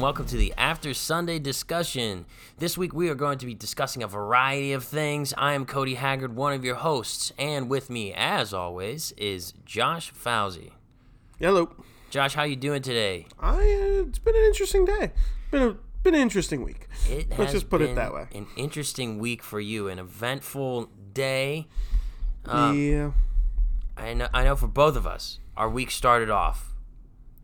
and welcome to the After Sunday discussion. This week we are going to be discussing a variety of things. I am Cody Haggard, one of your hosts, and with me, as always, is Josh Fauzi. Hello. Josh, how you doing today? I uh, it's been an interesting day. Been a been an interesting week. It Let's has just put it that way. An interesting week for you, an eventful day. yeah. I know. I know. For both of us, our week started off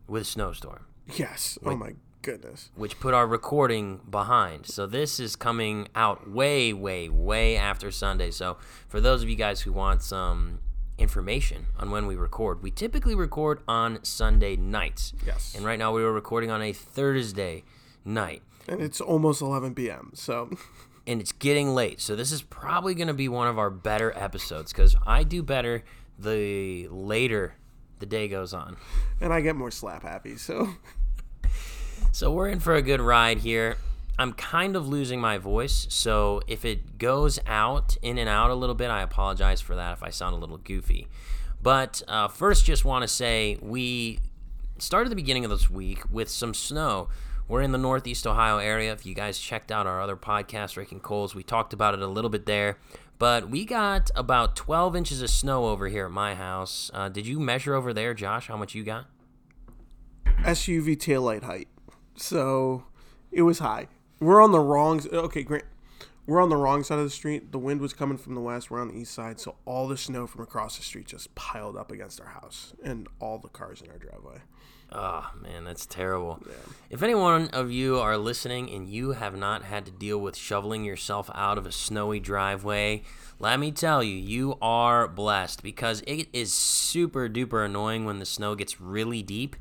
with a snowstorm. Yes. Oh my goodness. which put our recording behind. So this is coming out way, way, way after Sunday. So for those of you guys who want some information on when we record, we typically record on Sunday nights. Yes. And right now we were recording on a Thursday night. And it's almost 11 p.m. So And it's getting late. So this is probably going to be one of our better episodes because I do better the later the day goes on. and I get more slap happy. So So we're in for a good ride here. I'm kind of losing my voice, so if it goes out, in and out a little bit, I apologize for that if I sound a little goofy. But uh, first, just want to say we started the beginning of this week with some snow. We're in the Northeast Ohio area. If you guys checked out our other podcast, Raking Coals, we talked about it a little bit there. But we got about 12 inches of snow over here at my house. Uh, did you measure over there, Josh, how much you got? SUV tail light height. So it was high. We're on the wrong. Okay, great. We're on the wrong side of the street. The wind was coming from the west. We're on the east side, so all the snow from across the street just piled up against our house and all the cars in our driveway. Oh man, that's terrible. If any one of you are listening and you have not had to deal with shoveling yourself out of a snowy driveway, let me tell you, you are blessed because it is super duper annoying when the snow gets really deep.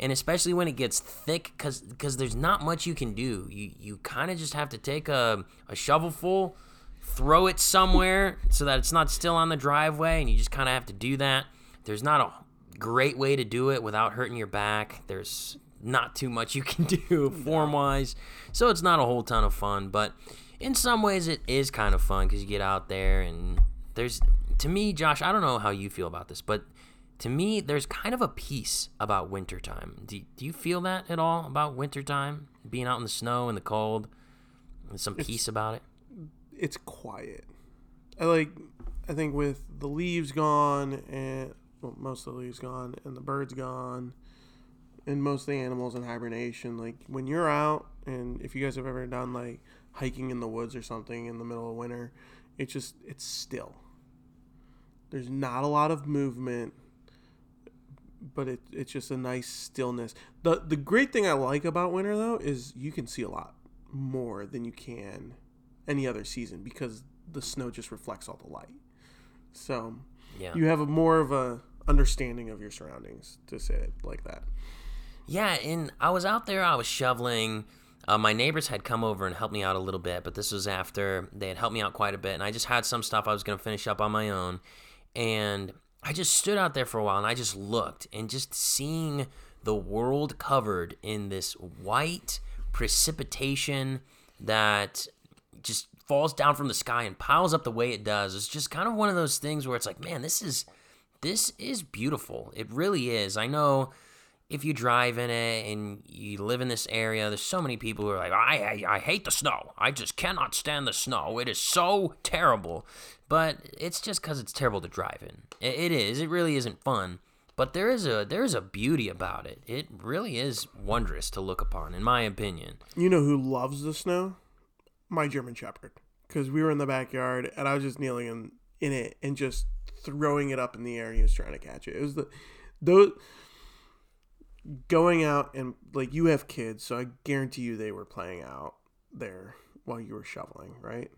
And especially when it gets thick, because because there's not much you can do. You you kind of just have to take a, a shovelful, throw it somewhere so that it's not still on the driveway, and you just kind of have to do that. There's not a great way to do it without hurting your back. There's not too much you can do form wise, so it's not a whole ton of fun. But in some ways, it is kind of fun because you get out there and there's to me, Josh. I don't know how you feel about this, but to me, there's kind of a peace about wintertime. Do, do you feel that at all about wintertime? Being out in the snow and the cold? There's some peace about it? it's quiet. I like. I think with the leaves gone and well, most of the leaves gone and the birds gone, and most of the animals in hibernation. Like when you're out, and if you guys have ever done like hiking in the woods or something in the middle of winter, it's just it's still. There's not a lot of movement, but it, it's just a nice stillness. the The great thing I like about winter though is you can see a lot more than you can any other season because the snow just reflects all the light. So Yeah. you have a more of a understanding of your surroundings to say it like that. Yeah, and I was out there, I was shoveling. Uh, my neighbors had come over and helped me out a little bit, but this was after they had helped me out quite a bit. And I just had some stuff I was going to finish up on my own. And I just stood out there for a while and I just looked and just seeing the world covered in this white precipitation that just falls down from the sky and piles up the way it does. It's just kind of one of those things where it's like, man, this is this is beautiful. It really is. I know if you drive in it and you live in this area, there's so many people who are like, I, I, I hate the snow. I just cannot stand the snow. It is so terrible. But it's just because it's terrible to drive in. It, is. It really isn't fun. But there is a there is a beauty about it. It really is wondrous to look upon, in my opinion. You know who loves the snow? My German Shepherd. Because we were in the backyard and I was just kneeling in, in it and just throwing it up in the air. And he was trying to catch it. It was the those going out and like you have kids, so I guarantee you they were playing out there while you were shoveling, right?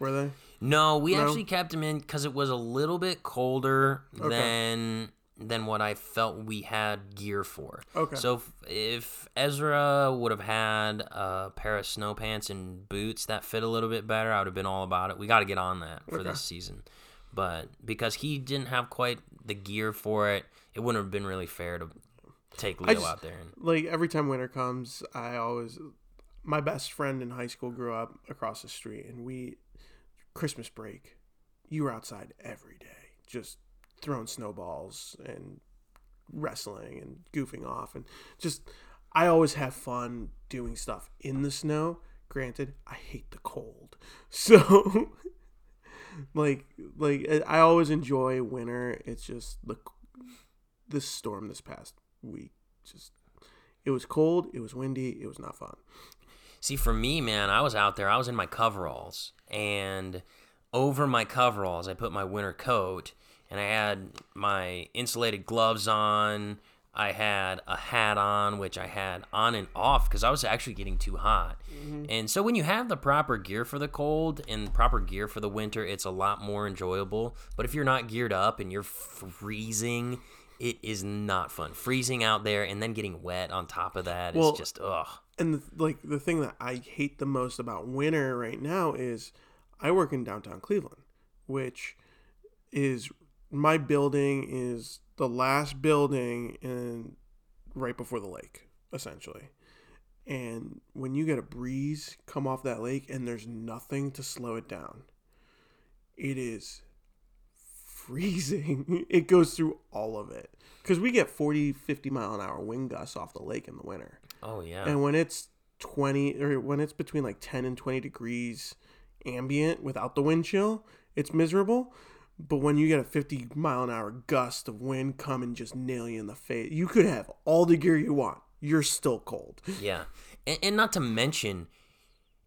Were they? No, we No? actually kept him in because it was a little bit colder Okay. than than what I felt we had gear for. Okay. So if, if Ezra would have had a pair of snow pants and boots that fit a little bit better, I would have been all about it. We got to get on that for Okay. this season. But because he didn't have quite the gear for it, it wouldn't have been really fair to take Leo just- out there. And, like every time winter comes, I always my best friend in high school grew up across the street and we Christmas break, you were outside every day, just throwing snowballs and wrestling and goofing off and just I always have fun doing stuff in the snow. Granted, I hate the cold. So like like I always enjoy winter. It's just the this storm this past week just it was cold, it was windy, it was not fun. See, for me, man, I was out there. I was in my coveralls, and over my coveralls, I put my winter coat, and I had my insulated gloves on. I had a hat on, which I had on and off because I was actually getting too hot. Mm-hmm. And so, when you have the proper gear for the cold and proper gear for the winter, it's a lot more enjoyable. But if you're not geared up and you're freezing, it is not fun. Freezing out there and then getting wet on top of that well, is just ugh. And the, like the thing that I hate the most about winter right now is I work in downtown Cleveland, which is my building is the last building in right before the lake, essentially. And when you get a breeze come off that lake and there's nothing to slow it down, it is freezing. It goes through all of it. Because we get 40, 50 mile an hour wind gusts off the lake in the winter. Oh, yeah. And when it's 20, or when it's between like 10 and 20 degrees ambient without the wind chill, it's miserable. But when you get a 50 mile an hour gust of wind come and just nail you in the face, you could have all the gear you want. You're still cold. Yeah. And, and not to mention,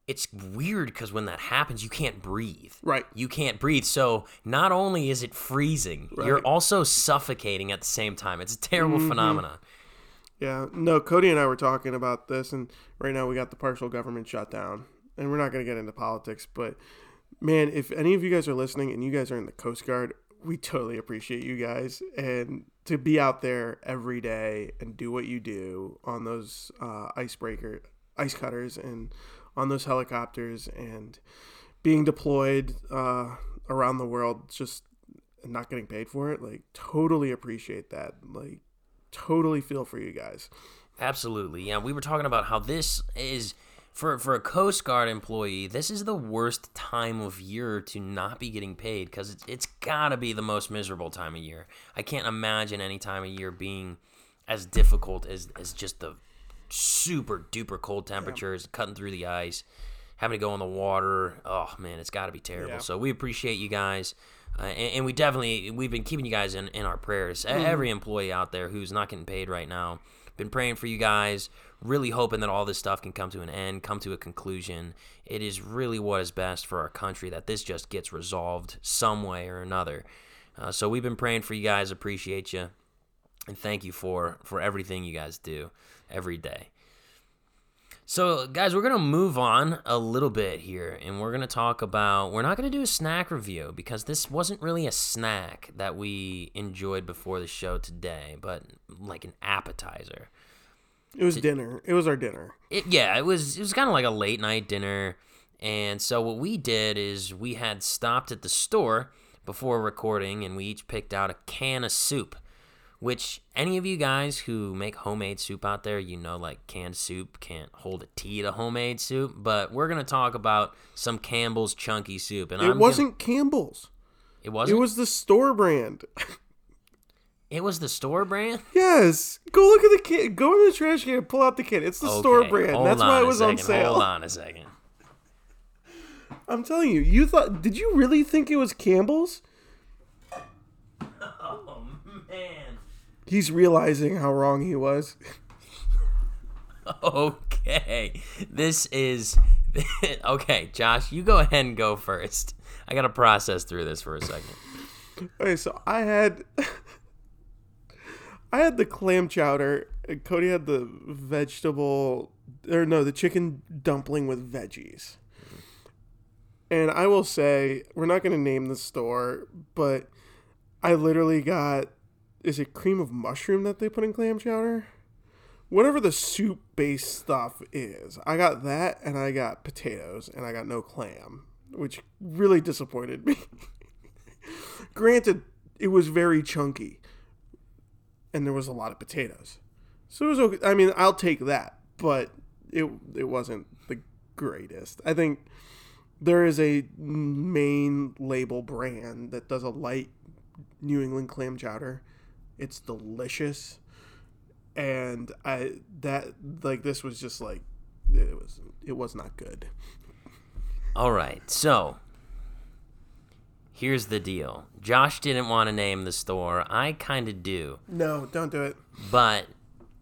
it's weird because when that happens, you can't breathe. Right. You can't breathe. So not only is it freezing, right. you're also suffocating at the same time. It's a terrible mm-hmm. phenomenon. Yeah. No, Cody and I were talking about this, and right now we got the partial government shutdown, and we're not going to get into politics, but man, if any of you guys are listening and you guys are in the Coast Guard, we totally appreciate you guys and to be out there every day and do what you do on those uh, icebreaker ice cutters and on those helicopters and being deployed uh, around the world just not getting paid for it like totally appreciate that like totally feel for you guys absolutely yeah we were talking about how this is for for a Coast Guard employee, this is the worst time of year to not be getting paid because it's, it's gotta be the most miserable time of year. I can't imagine any time of year being as difficult as as just the super duper cold temperatures, yeah. cutting through the ice, having to go in the water. Oh man, it's got to be terrible. Yeah. So we appreciate you guys. Uh, and, and, we definitely we've been keeping you guys in, in our prayers. Mm-hmm. Every employee out there who's not getting paid right now, been praying for you guys really hoping that all this stuff can come to an end, come to a conclusion. It is really what is best for our country that this just gets resolved some way or another. Uh, so we've been praying for you guys. Appreciate you, and thank you for for everything you guys do every day. So, guys, we're going to move on a little bit here and we're going to talk about. We're not going to do a snack review because this wasn't really a snack that we enjoyed before the show today, but like an appetizer. It was dinner. It was our dinner. It, yeah, it was. It was kind of like a late night dinner, and so what we did is we had stopped at the store before recording, and we each picked out a can of soup. Which any of you guys who make homemade soup out there, you know, like canned soup can't hold a tea to homemade soup. But we're gonna talk about some Campbell's chunky soup, and it I'm wasn't gonna... Campbell's. It wasn't. It was the store brand. It was the store brand. Yes, go look at the kit. Go in the trash can and pull out the kit. It's the okay, store brand. That's why it was on sale. Hold on a second. I'm telling you, you thought? Did you really think it was Campbell's? Oh man. He's realizing how wrong he was. okay, this is okay. Josh, you go ahead and go first. I gotta process through this for a second. Okay, so I had I had the clam chowder. And Cody had the vegetable, or no, the chicken dumpling with veggies. And I will say, we're not going to name the store, but I literally got, is it cream of mushroom that they put in clam chowder? Whatever the soup based stuff is. I got that and I got potatoes and I got no clam, which really disappointed me. Granted, it was very chunky and there was a lot of potatoes. So it was okay. I mean, I'll take that, but it it wasn't the greatest. I think there is a main label brand that does a light New England clam chowder. It's delicious. and I that like this was just like it was it was not good. All right, so here's the deal. Josh didn't want to name the store. I kind of do, No, don't do it. but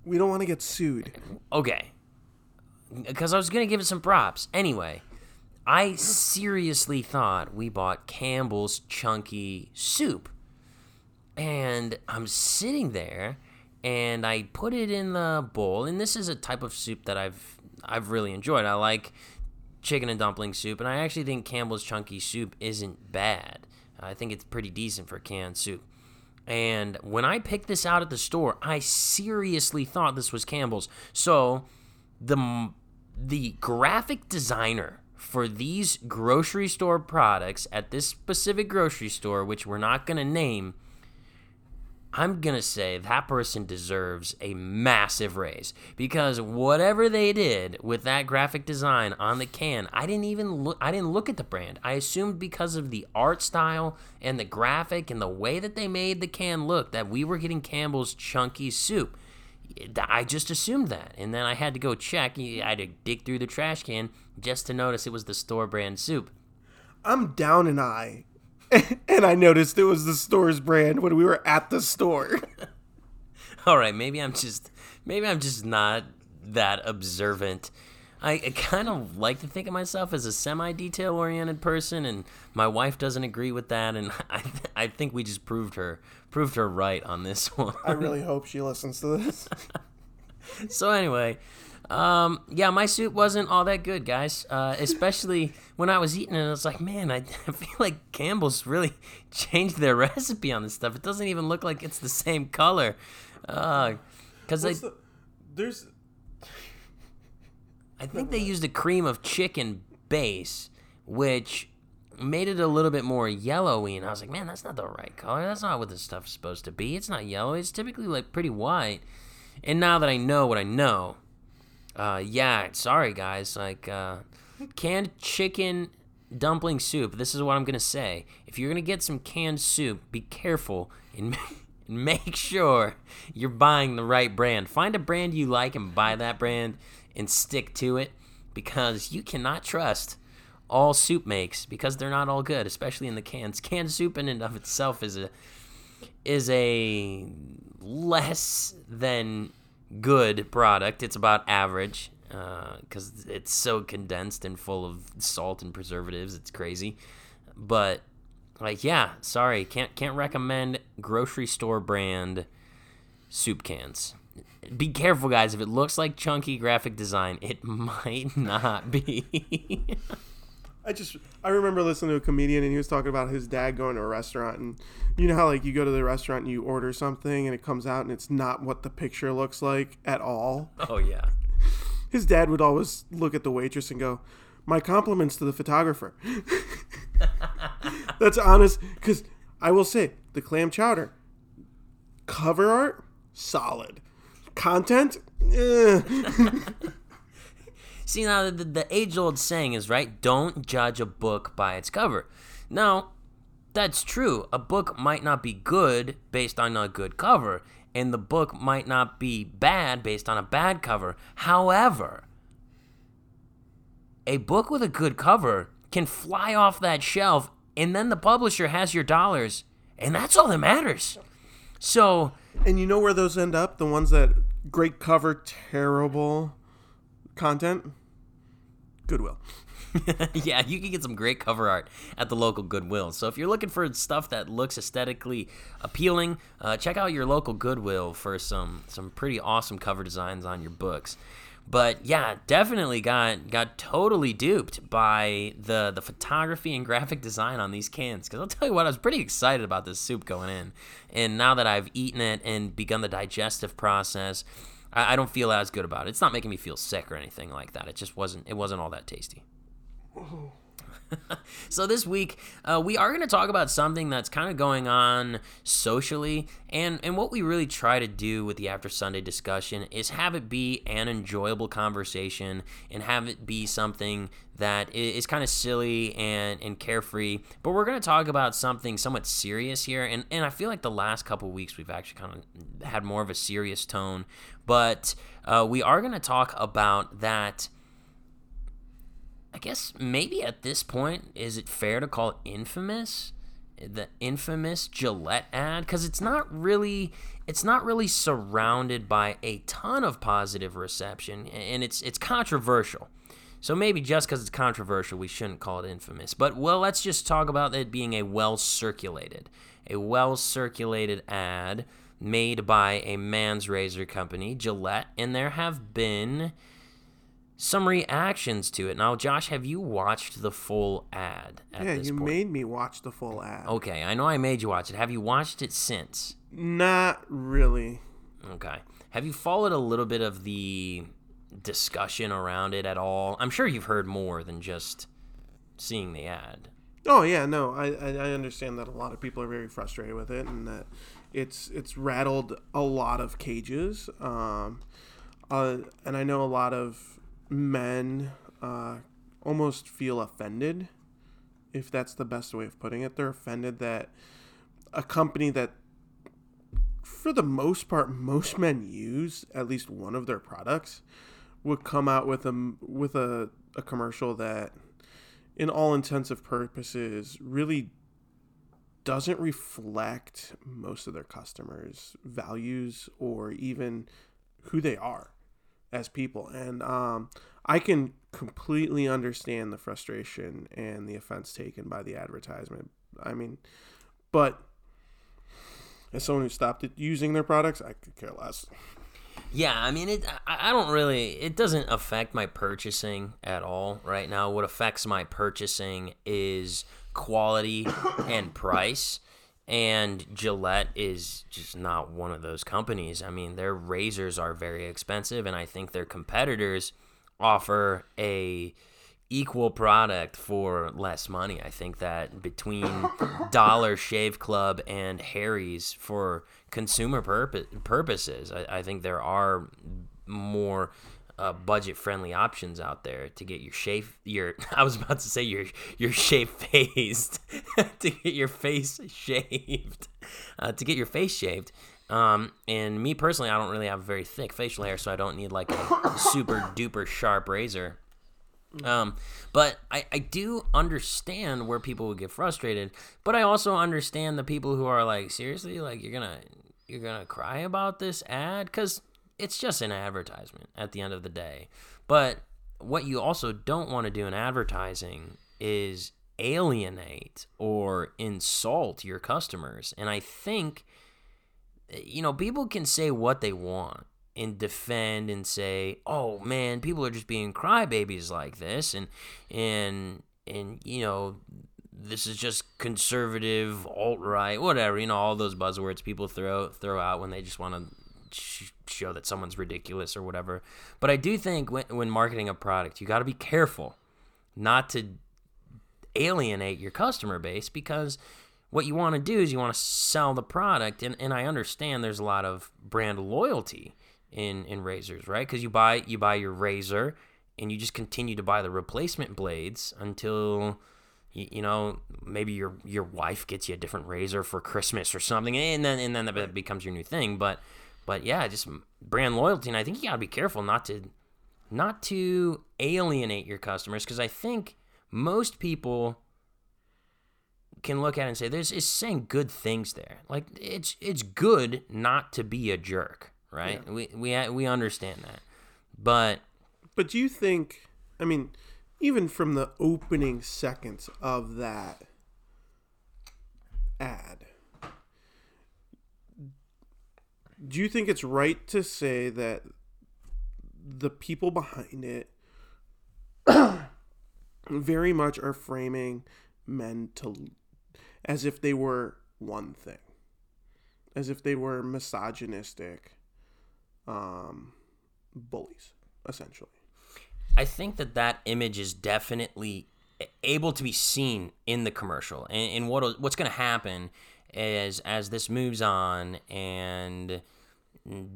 We don't want to get sued. okay, because I was gonna give it some props. Anyway, I seriously thought we bought Campbell's chunky soup, and I'm sitting there, and I put it in the bowl, and this is a type of soup that I've I've really enjoyed. I like chicken and dumpling soup, and I actually think Campbell's chunky soup isn't bad. I think it's pretty decent for canned soup. And when I picked this out at the store, I seriously thought this was Campbell's. So the the graphic designer for these grocery store products at this specific grocery store, which we're not going to name, I'm going to say that person deserves a massive raise because whatever they did with that graphic design on the can, I didn't even look I didn't look at the brand. I assumed because of the art style and the graphic and the way that they made the can look that we were getting Campbell's chunky soup. I just assumed that. And then I had to go check. I had to dig through the trash can just to notice it was the store brand soup. I'm down an eye. and I noticed it was the store's brand when we were at the store. All right, maybe I'm just maybe I'm just not that observant. I, I kind of like to think of myself as a semi-detail oriented person, and my wife doesn't agree with that, and I, th- I think we just proved her proved her right on this one. I really hope she listens to this. so anyway, um, yeah, my soup wasn't all that good, guys. Uh, especially when I was eating it, I was like, man, I, I feel like Campbell's really changed their recipe on this stuff. It doesn't even look like it's the same color. Because they, the, there's I think they used a cream of chicken base, which made it a little bit more yellowy. And I was like, man, that's not the right color. That's not what this stuff's supposed to be. It's not yellow. It's typically like pretty white. And now that I know what I know, uh, yeah, sorry guys. Like uh, canned chicken dumpling soup. This is what I'm gonna say. If you're gonna get some canned soup, be careful and make sure you're buying the right brand. Find a brand you like and buy that brand and stick to it because you cannot trust all soup makes because they're not all good, especially in the cans. Canned soup in and of itself is a is a less than good product. It's about average because uh, it's so condensed and full of salt and preservatives. It's crazy, but like yeah, sorry, can't can't recommend grocery store brand soup cans. Be careful, guys. If it looks like chunky graphic design, it might not be. I just I remember listening to a comedian and he was talking about his dad going to a restaurant and you know how like you go to the restaurant and you order something and it comes out and it's not what the picture looks like at all. oh yeah. His dad would always look at the waitress and go, "My compliments to the photographer." That's honest cuz I will say the clam chowder cover art solid. Content eh. See now the, the age old saying is right. Don't judge a book by its cover. Now, that's true. A book might not be good based on a good cover, and the book might not be bad based on a bad cover. However, a book with a good cover can fly off that shelf, and then the publisher has your dollars, and that's all that matters. So, and you know where those end up? The ones that great cover, terrible content. Goodwill. yeah, you can get some great cover art at the local Goodwill. So if you're looking for stuff that looks aesthetically appealing, uh, check out your local Goodwill for some some pretty awesome cover designs on your books. But yeah, definitely got got totally duped by the the photography and graphic design on these cans. Because I'll tell you what, I was pretty excited about this soup going in, and now that I've eaten it and begun the digestive process, I, I don't feel as good about it. It's not making me feel sick or anything like that. It just wasn't it wasn't all that tasty. so this week uh, we are going to talk about something that's kind of going on socially and and what we really try to do with the after sunday discussion is have it be an enjoyable conversation and have it be something that is kind of silly and, and carefree but we're going to talk about something somewhat serious here and, and i feel like the last couple weeks we've actually kind of had more of a serious tone but uh, we are going to talk about that I guess maybe at this point, is it fair to call it infamous? The infamous Gillette ad? Because it's not really it's not really surrounded by a ton of positive reception and it's it's controversial. So maybe just because it's controversial, we shouldn't call it infamous. But well, let's just talk about it being a well circulated, a well circulated ad made by a man's razor company, Gillette, and there have been some reactions to it. Now, Josh, have you watched the full ad? yeah, you point? made me watch the full ad. Okay, I know I made you watch it. Have you watched it since? Not really. Okay. Have you followed a little bit of the discussion around it at all? I'm sure you've heard more than just seeing the ad. Oh yeah, no, I, I understand that a lot of people are very frustrated with it, and that it's it's rattled a lot of cages. Um, uh, and I know a lot of men uh, almost feel offended, if that's the best way of putting it. They're offended that a company that, for the most part, most men use at least one of their products would come out with a with a, a commercial that, in all intensive purposes, really doesn't reflect most of their customers' values or even who they are as people. And um, I can completely understand the frustration and the offense taken by the advertisement. I mean, but as someone who stopped using their products, I could care less. Yeah, I mean, it. I don't really. It doesn't affect my purchasing at all right now. What affects my purchasing is quality and price and Gillette is just not one of those companies. I mean, their razors are very expensive, and I think their competitors offer a equal product for less money. I think that between Dollar Shave Club and Harry's for consumer purpose, purposes, I, I think there are more uh, budget friendly options out there to get your shave your I was about to say your your shave faced to get your face shaved uh, to get your face shaved. Um, and me personally I don't really have very thick facial hair so I don't need like a super duper sharp razor. Um, but I, I do understand where people would get frustrated, but I also understand the people who are like, seriously, like you're gonna you're gonna cry about this ad? Because it's just an advertisement at the end of the day. But what you also don't want to do in advertising is alienate or insult your customers. And I think, eh, you know, people can say what they want and defend and say, "Oh man, people are just being crybabies like this," and and and you know, this is just conservative, alt right, whatever. You know, all those buzzwords people throw throw out when they just want to show that someone's ridiculous or whatever. But I do think when, when marketing a product, you got to be careful not to alienate your customer base because what you want to do is you want to sell the product. And, and I understand there's a lot of brand loyalty in, in razors, right? Because you buy you buy your razor and you just continue to buy the replacement blades until you, you, know maybe your your wife gets you a different razor for Christmas or something, and then and then that becomes your new thing. But but yeah, just brand loyalty, and I think you gotta be careful not to not to alienate your customers because I think most people can look at it and say this is saying good things there. Like it's it's good not to be a jerk, right? Yeah. We we uh, we understand that, but but do you think? I mean, even from the opening seconds of that ad, do you think it's right to say that the people behind it very much are framing men to as if they were one thing as if they were misogynistic um, bullies essentially i think that that image is definitely able to be seen in the commercial. And, and what what's going to happen is as this moves on and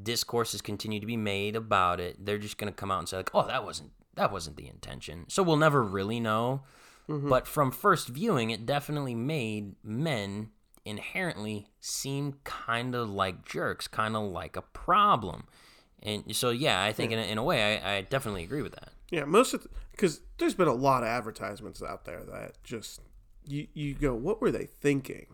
discourses continue to be made about it, they're just going to come out and say like, "Oh, that wasn't that wasn't the intention." So we'll never really know. Mm-hmm. But from first viewing, it definitely made men inherently seem kind of like jerks, kind of like a problem. And so, yeah, I think yeah. in, a, in a way, I, I definitely agree with that. Yeah, most of because there's been a lot of advertisements out there that just you you go, what were they thinking?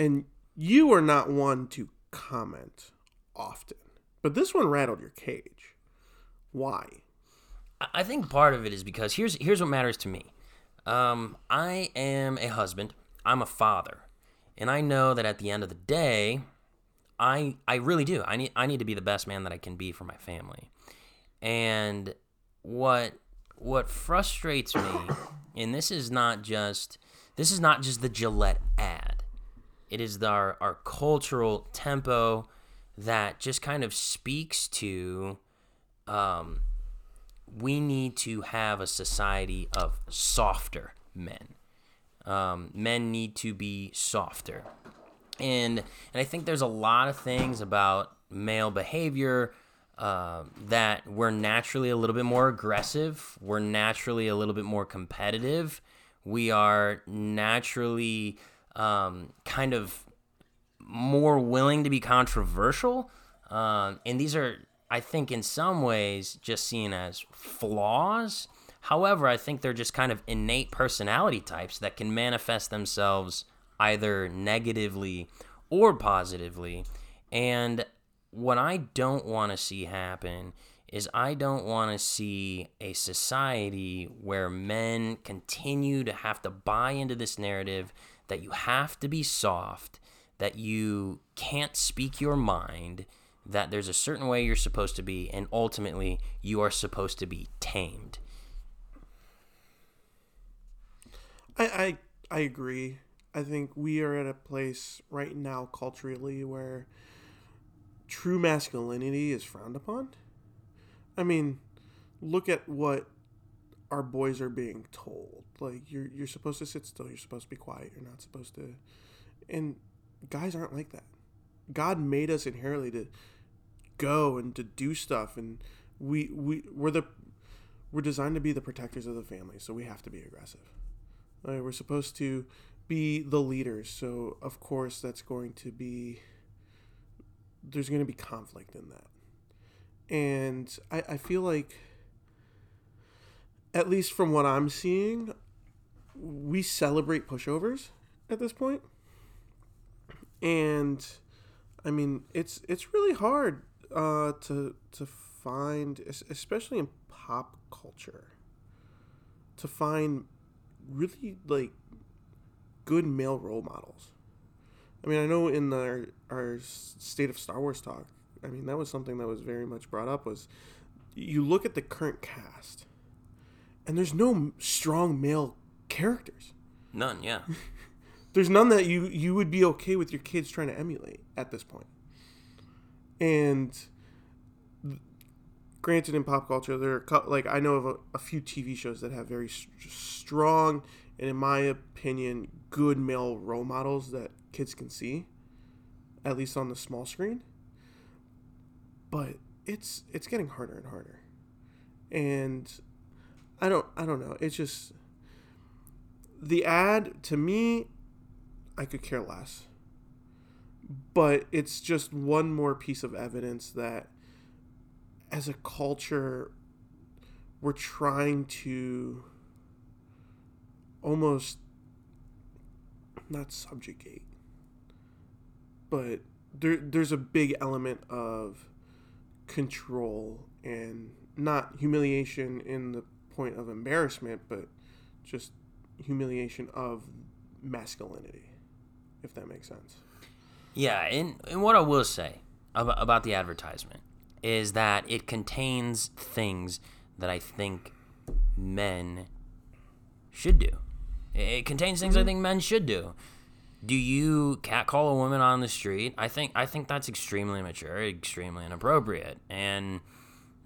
And you are not one to comment often, but this one rattled your cage. Why? I think part of it is because here's here's what matters to me. Um, I am a husband. I'm a father, and I know that at the end of the day, I I really do. I need I need to be the best man that I can be for my family. And what what frustrates me, and this is not just this is not just the Gillette ad. It is our our cultural tempo that just kind of speaks to um, we need to have a society of softer men. Um, men need to be softer, and and I think there's a lot of things about male behavior uh, that we're naturally a little bit more aggressive. We're naturally a little bit more competitive. We are naturally um, kind of more willing to be controversial. Uh, and these are, I think, in some ways, just seen as flaws. However, I think they're just kind of innate personality types that can manifest themselves either negatively or positively. And what I don't want to see happen is I don't want to see a society where men continue to have to buy into this narrative that you have to be soft, that you can't speak your mind, that there's a certain way you're supposed to be, and ultimately you are supposed to be tamed. I I, I agree. I think we are at a place right now culturally where true masculinity is frowned upon. I mean, look at what our boys are being told. Like you're you're supposed to sit still, you're supposed to be quiet, you're not supposed to and guys aren't like that. God made us inherently to go and to do stuff and we we we're the we're designed to be the protectors of the family, so we have to be aggressive. We're supposed to be the leaders, so of course that's going to be there's going to be conflict in that. And I, I feel like, at least from what I'm seeing, we celebrate pushovers at this point. And I mean, it's it's really hard uh, to to find, especially in pop culture, to find really like good male role models. I mean, I know in our our state of Star Wars talk, I mean that was something that was very much brought up. Was you look at the current cast, and there's no strong male characters. None, yeah. there's none that you you would be okay with your kids trying to emulate at this point. And granted, in pop culture, there are like I know of a, a few TV shows that have very st- strong and, in my opinion, good male role models that kids can see, at least on the small screen. But it's it's getting harder and harder, and I don't I don't know. It's just the ad to me, I could care less. But it's just one more piece of evidence that as a culture, we're trying to almost not subjugate but there there's a big element of control and not humiliation in the point of embarrassment, but just humiliation of masculinity, if that makes sense. Yeah, and, and what I will say about, about the advertisement is that it contains things that I think men should do. It contains things mm-hmm. I think men should do do you catcall a woman on the street? I think I think that's extremely immature, extremely inappropriate. And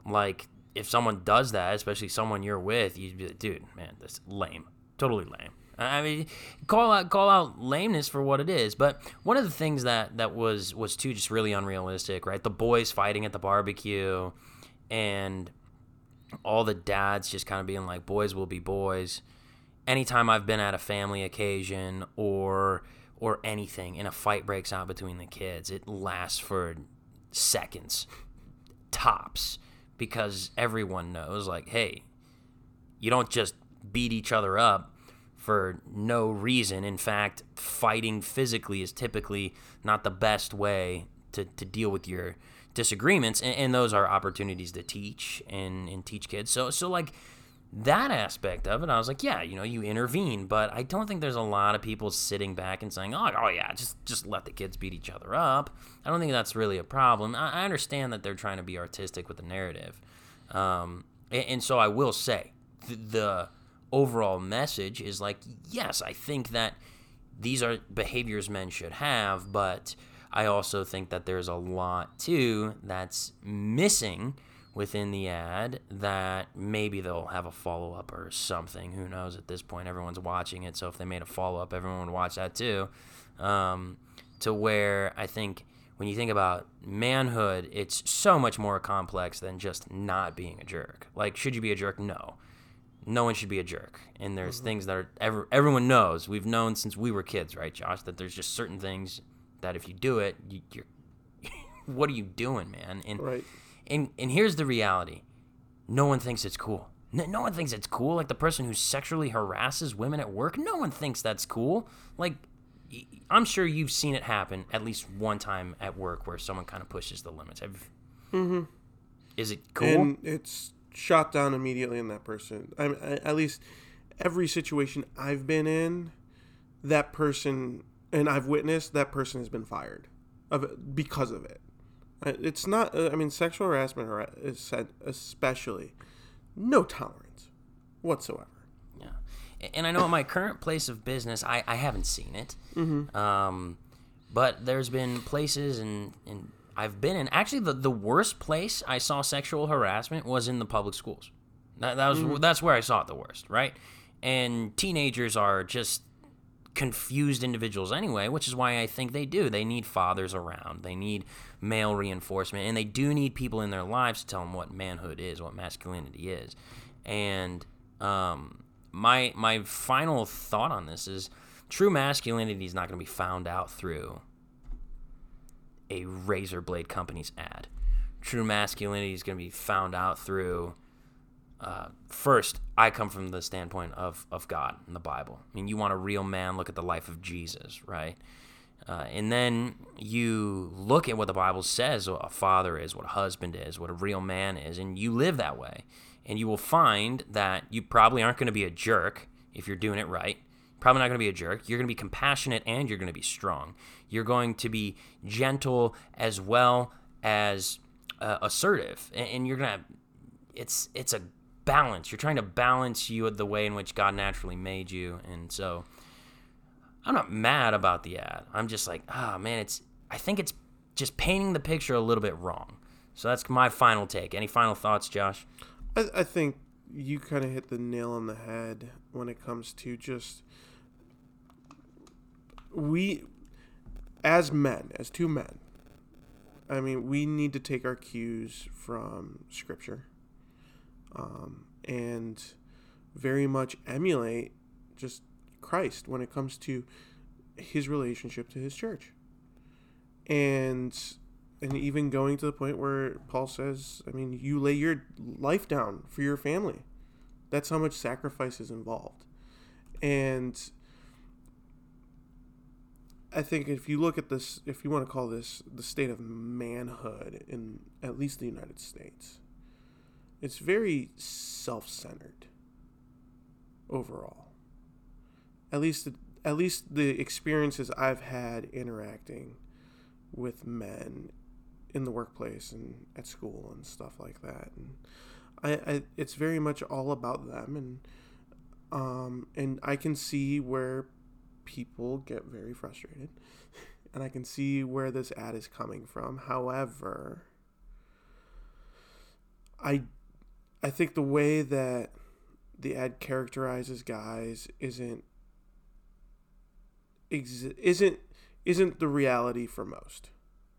like if someone does that, especially someone you're with, you'd be like, dude, man, that's lame. totally lame. I mean, call out call out lameness for what it is. But one of the things that that was was too just really unrealistic, right? The boys fighting at the barbecue, and all the dads just kind of being like, "Boys will be boys." Anytime I've been at a family occasion or or anything, and a fight breaks out between the kids, it lasts for seconds, tops, because everyone knows, like, hey, you don't just beat each other up for no reason. In fact, fighting physically is typically not the best way to, to deal with your disagreements. And, and those are opportunities to teach and, and teach kids. So, so like that aspect of it, I was like, yeah, you know, you intervene, but I don't think there's a lot of people sitting back and saying, oh, oh yeah, just just let the kids beat each other up. I don't think that's really a problem. I, I understand that they're trying to be artistic with the narrative, um, and, and, so I will say the, the overall message is like, yes, I think that these are behaviors men should have, but I also think that there's a lot too that's missing within the ad that maybe they'll have a follow up or something. Who knows at this point? Everyone's watching it, so if they made a follow up, everyone would watch that too. Um, to where I think when you think about manhood, it's so much more complex than just not being a jerk. Like, should you be a jerk? No no one should be a jerk. And there's mm-hmm. things that are ever everyone knows. We've known since we were kids, right, Josh? That there's just certain things that if you do it, you, are what are you doing, man? And right. And and here's the reality: no one thinks it's cool. No, no one thinks it's cool. Like the person who sexually harasses women at work, no one thinks that's cool. Like I'm sure you've seen it happen at least one time at work where someone kind of pushes the limits. Have, mm-hmm. Is it cool? And it's shot down immediately in that person. I, I, at least every situation I've been in, that person and I've witnessed that person has been fired of because of it. It's not. Uh, I mean, sexual harassment is said especially no tolerance whatsoever. Yeah, and I know at my current place of business, I, I haven't seen it. Mm-hmm. Um, but there's been places and and I've been in. Actually, the, the worst place I saw sexual harassment was in the public schools. That, that was mm-hmm. that's where I saw it the worst, right? And teenagers are just confused individuals anyway, which is why I think they do. They need fathers around. They need male reinforcement, and they do need people in their lives to tell them what manhood is, what masculinity is. And um, my my final thought on this is true masculinity is not going to be found out through a razor blade company's ad. True masculinity is going to be found out through. Uh, first, I come from the standpoint of, of God and the Bible. I mean, you want a real man, look at the life of Jesus, right? Uh, and then you look at what the Bible says a father is, what a husband is, what a real man is, and you live that way. And you will find that you probably aren't going to be a jerk if you're doing it right. Probably not going to be a jerk. You're going to be compassionate and you're going to be strong. You're going to be gentle as well as uh, assertive, and, and you're gonna. It's it's a balance. You're trying to balance you the way in which God naturally made you, and so I'm not mad about the ad. I'm just like, ah, oh, man, it's. I think it's just painting the picture a little bit wrong. So that's my final take. Any final thoughts, Josh? I, I think you kind of hit the nail on the head when it comes to just we as men, as two men, I mean, we need to take our cues from Scripture, um, and very much emulate just Christ when it comes to his relationship to his church, and and even going to the point where Paul says, I mean, you lay your life down for your family. That's how much sacrifice is involved, and I think if you look at this, if you want to call this the state of manhood in at least the United States, it's very self centered overall. At least, at least the experiences I've had interacting with men in the workplace and at school and stuff like that, and I, I it's very much all about them, and um, and I can see where people get very frustrated. And I can see where this ad is coming from. However, I I think the way that the ad characterizes guys isn't isn't isn't the reality for most.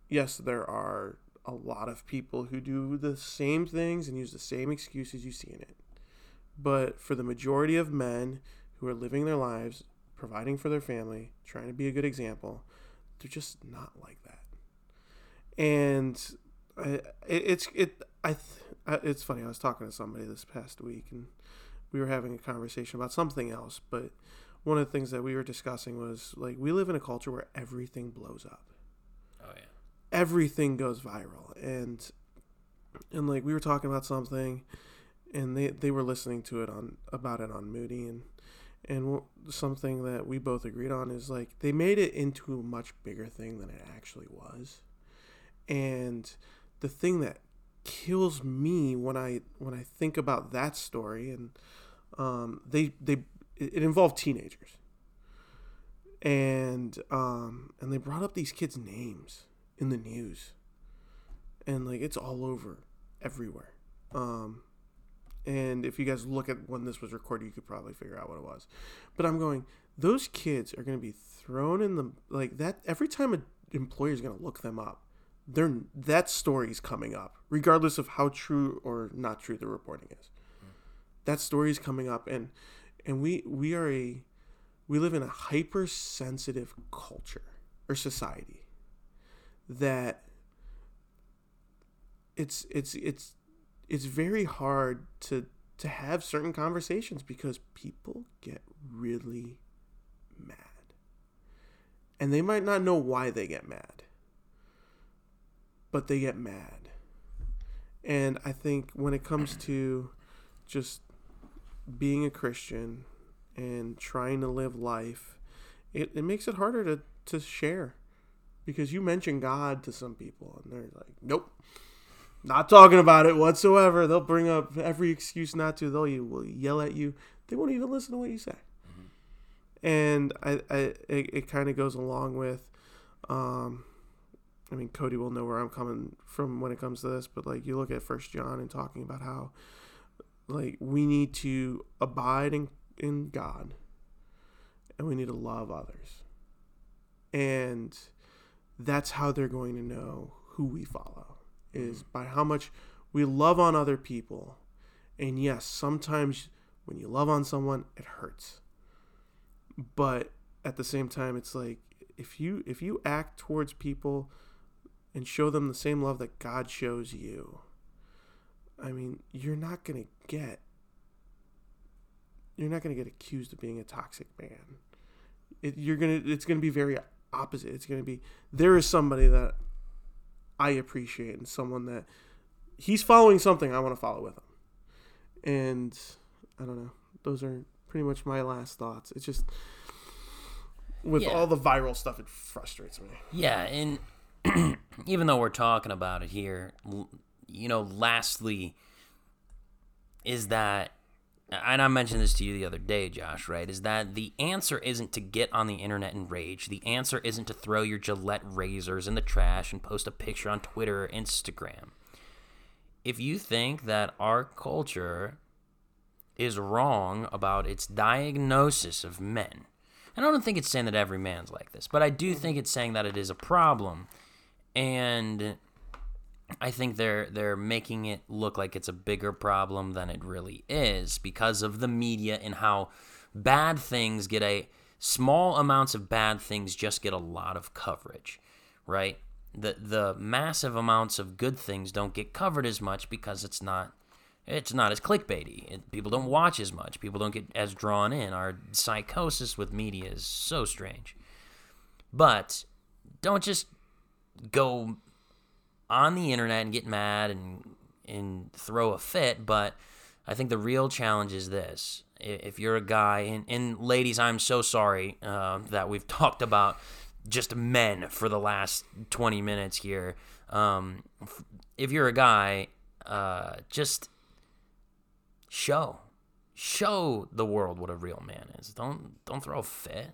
Yes, there are a lot of people who do the same things and use the same excuses you see in it. But for the majority of men who are living their lives, providing for their family, trying to be a good example, they're just not like that. And I, it's it I it's funny. I was talking to somebody this past week, and we were having a conversation about something else. But one of the things that we were discussing was like we live in a culture where everything blows up. Oh yeah. Everything goes viral, and and like we were talking about something, and they they were listening to it on about it on Moody, and and something that we both agreed on is like they made it into a much bigger thing than it actually was, and the thing that kills me when I when I think about that story and um, they they it involved teenagers and um, and they brought up these kids names in the news and like it's all over everywhere um, and if you guys look at when this was recorded you could probably figure out what it was but I'm going those kids are going to be thrown in the like that every time an employer is going to look them up they're that story's coming up, regardless of how true or not true the reporting is. Mm. That story's coming up, and and we we are a we live in a hypersensitive culture or society that it's it's it's it's very hard to to have certain conversations because people get really mad and they might not know why they get mad but they get mad. And I think when it comes to just being a Christian and trying to live life, it, it makes it harder to, to share. Because you mention God to some people and they're like, nope, not talking about it whatsoever. They'll bring up every excuse not to. They'll you will yell at you. They won't even listen to what you say. Mm-hmm. And I, I it, it kind of goes along with um, I mean, Cody will know where I'm coming from when it comes to this, but like you look at First John and talking about how like we need to abide in, in God and we need to love others. And that's how they're going to know who we follow is mm-hmm. by how much we love on other people. And yes, sometimes when you love on someone, it hurts. But at the same time, it's like if you if you act towards people and show them the same love that God shows you, I mean, you're not going to get you're not going to get accused of being a toxic man. It, you're going to it's going to be very opposite. It's going to be there is somebody that I appreciate and someone that he's following something I want to follow with him. And I don't know. Those are pretty much my last thoughts. It's just with yeah. all the viral stuff it frustrates me. Yeah, and even though we're talking about it here, you know, lastly, is that, and I mentioned this to you the other day, Josh, right? Is that the answer isn't to get on the internet and rage. The answer isn't to throw your Gillette razors in the trash and post a picture on Twitter or Instagram. If you think that our culture is wrong about its diagnosis of men, and I don't think it's saying that every man's like this, but I do think it's saying that it is a problem and I think they're they're making it look like it's a bigger problem than it really is because of the media and how bad things get a small amounts of bad things just get a lot of coverage, right? The the massive amounts of good things don't get covered as much because it's not it's not as clickbaity. It, people don't watch as much. People don't get as drawn in. Our psychosis with media is so strange. But don't just go on the internet and get mad and and throw a fit, but I think the real challenge is this: if you're a guy, and, and ladies, I'm so sorry uh, that we've talked about just men for the last 20 minutes here. Um, if you're a guy, uh, just show show the world what a real man is. Don't don't throw a fit.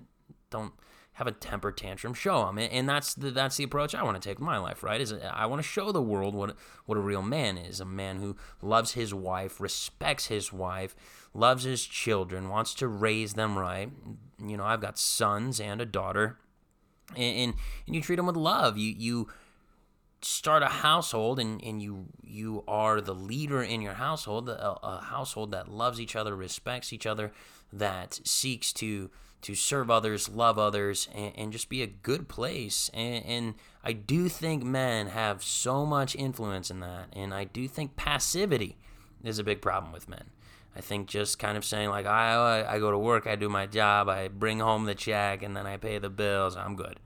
Don't have a temper tantrum, show them, and that's the, that's the approach I want to take with my life. Right? Is uh, I want to show the world what what a real man is, a man who loves his wife, respects his wife, loves his children, wants to raise them right. You know, I've got sons and a daughter, and and, and you treat them with love. You you start a household and, and you you are the leader in your household a, a, household that loves each other respects each other that seeks to to serve others love others and, and just be a good place and, and i do think men have so much influence in that and i do think passivity is a big problem with men i think just kind of saying like i i go to work i do my job i bring home the check and then i pay the bills i'm good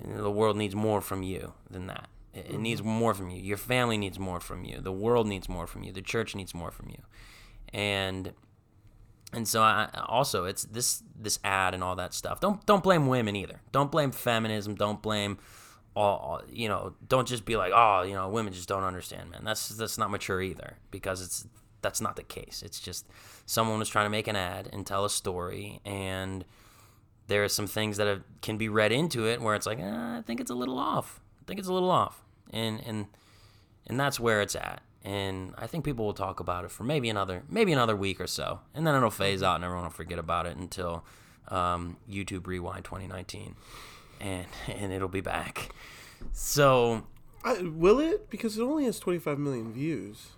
the world needs more from you than that. It, it needs mm-hmm. more from you. Your family needs more from you. The world needs more from you. The church needs more from you. And and so I also it's this this ad and all that stuff. Don't don't blame women either. Don't blame feminism. Don't blame all you know. Don't just be like oh you know women just don't understand man. That's that's not mature either because it's that's not the case. It's just someone was trying to make an ad and tell a story and there are some things that have, can be read into it where it's like, eh, I think it's a little off. I think it's a little off, and and and that's where it's at. And I think people will talk about it for maybe another maybe another week or so, and then it'll phase out, and everyone will forget about it until um, YouTube Rewind 2019, and and it'll be back. So, I, will it? Because it only has 25 million views.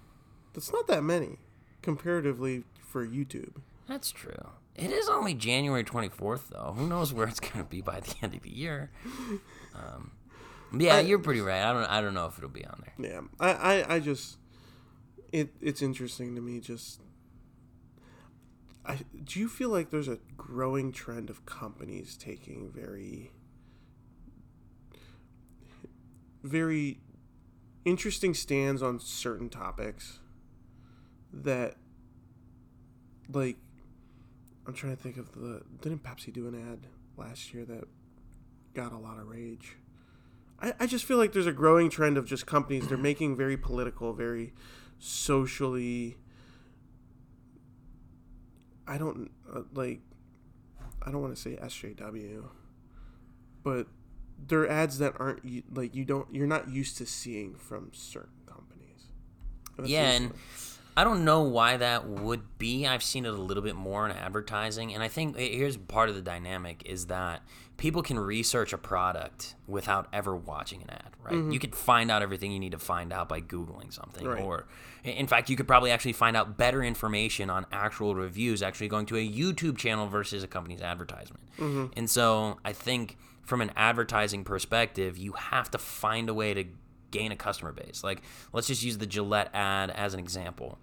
That's not that many comparatively for YouTube. That's true. It is only January 24th, though. Who knows where it's going to be by the end of the year? Um, yeah, I, you're pretty right. I don't. I don't know if it'll be on there. Yeah, I, I, I just, it, it's interesting to me. Just, I do you feel like there's a growing trend of companies taking very, very interesting stands on certain topics that, like, I'm trying to think of the. Didn't Pepsi do an ad last year that got a lot of rage? I, I just feel like there's a growing trend of just companies. They're making very political, very socially. I don't uh, like. I don't want to say SJW, but they're ads that aren't like you don't you're not used to seeing from certain companies. That's yeah, and I don't know why that would be. I've seen it a little bit more in advertising, and I think eh, here's part of the dynamic is that people can research a product without ever watching an ad, right? Mm-hmm. You could find out everything you need to find out by googling something right. or in fact, you could probably actually find out better information on actual reviews actually going to a YouTube channel versus a company's advertisement. Mm-hmm. And so, I think from an advertising perspective, you have to find a way to gain a customer base. Like, let's just use the Gillette ad as an example.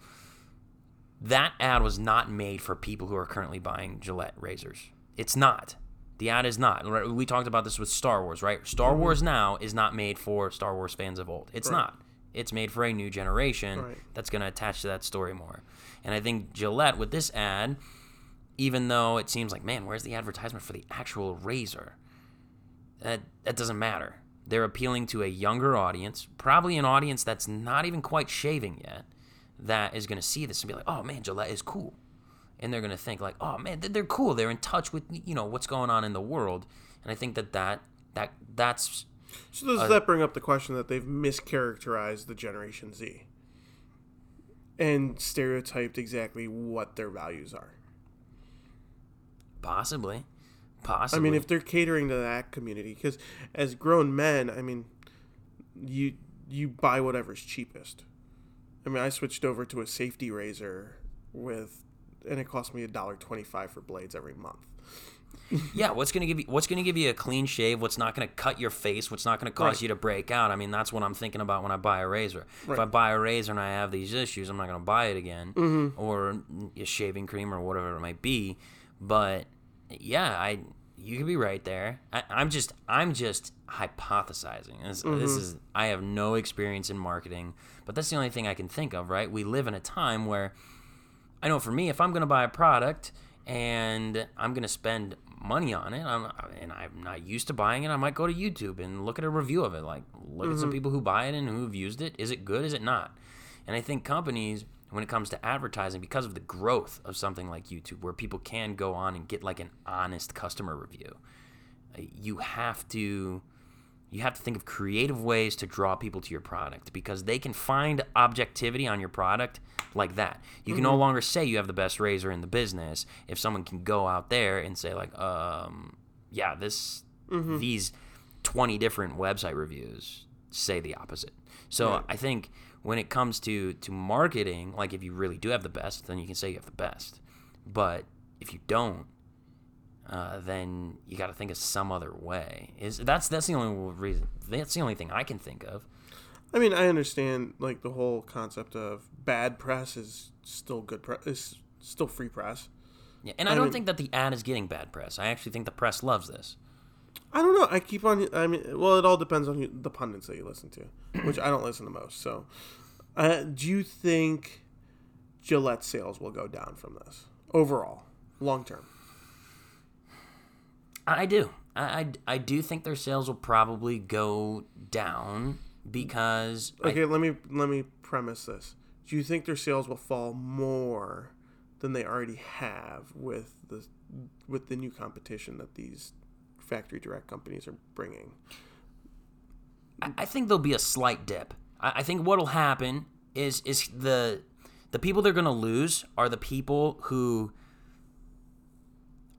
That ad was not made for people who are currently buying Gillette razors. It's not. The ad is not. We talked about this with Star Wars, right? Star mm-hmm. Wars now is not made for Star Wars fans of old. It's right. not. It's made for a new generation right. that's going to attach to that story more. And I think Gillette with this ad, even though it seems like, man, where's the advertisement for the actual razor? That that doesn't matter. They're appealing to a younger audience, probably an audience that's not even quite shaving yet, that is going to see this and be like, "Oh man, Gillette is cool," and they're going to think like, "Oh man, they're cool. They're in touch with you know what's going on in the world." And I think that that that that's. So does a, that bring up the question that they've mischaracterized the Generation Z and stereotyped exactly what their values are? Possibly. Possibly. I mean, if they're catering to that community, because as grown men, I mean, you you buy whatever's cheapest. I mean, I switched over to a safety razor with, and it cost me a dollar twenty five for blades every month. yeah, what's gonna give you what's gonna give you a clean shave? What's not gonna cut your face? What's not gonna cause right. you to break out? I mean, that's what I'm thinking about when I buy a razor. Right. If I buy a razor and I have these issues, I'm not gonna buy it again, mm-hmm. or a shaving cream or whatever it might be. But yeah, I you could be right there. I, am just I'm just hypothesizing. This, mm-hmm. this is I have no experience in marketing, but that's the only thing I can think of. Right? We live in a time where I know for me, if I'm going to buy a product and I'm going to spend money on it, I'm, and I'm not used to buying it, I might go to YouTube and look at a review of it. Like look mm-hmm. at some mm-hmm. people who buy it and who've used it. Is it good? Is it not? And I think companies when it comes to advertising because of the growth of something like YouTube, where people can go on and get like an honest customer review. you have to you have to think of creative ways to draw people to your product because they can find objectivity on your product like that. You can no longer say you have the best razor in the business if someone can go out there and say like, um, yeah, this these twenty different website reviews say the opposite. So Right. I think when it comes to to marketing, like if you really do have the best, then you can say you have the best. But if you don't, uh, then you got to think of some other way. Is that's that's the only reason. That's the only thing I can think of. I mean, I understand like the whole concept of bad press is still good press is still free press. Yeah, and I, I don't mean- think that the ad is getting bad press. I actually think the press loves this. I don't know. I keep on. I mean, well, it all depends on you, the pundits that you listen to, which I don't listen to most. So, uh, do you think Gillette sales will go down from this overall, long term? I I do. I, I, I do think their sales will probably go down because I- Okay, let me let me premise this. Do you think their sales will fall more than they already have with the with the new competition that these factory direct companies are bringing? I, I think there'll be a slight dip. I, I think what'll happen is is the the people they're gonna lose are the people who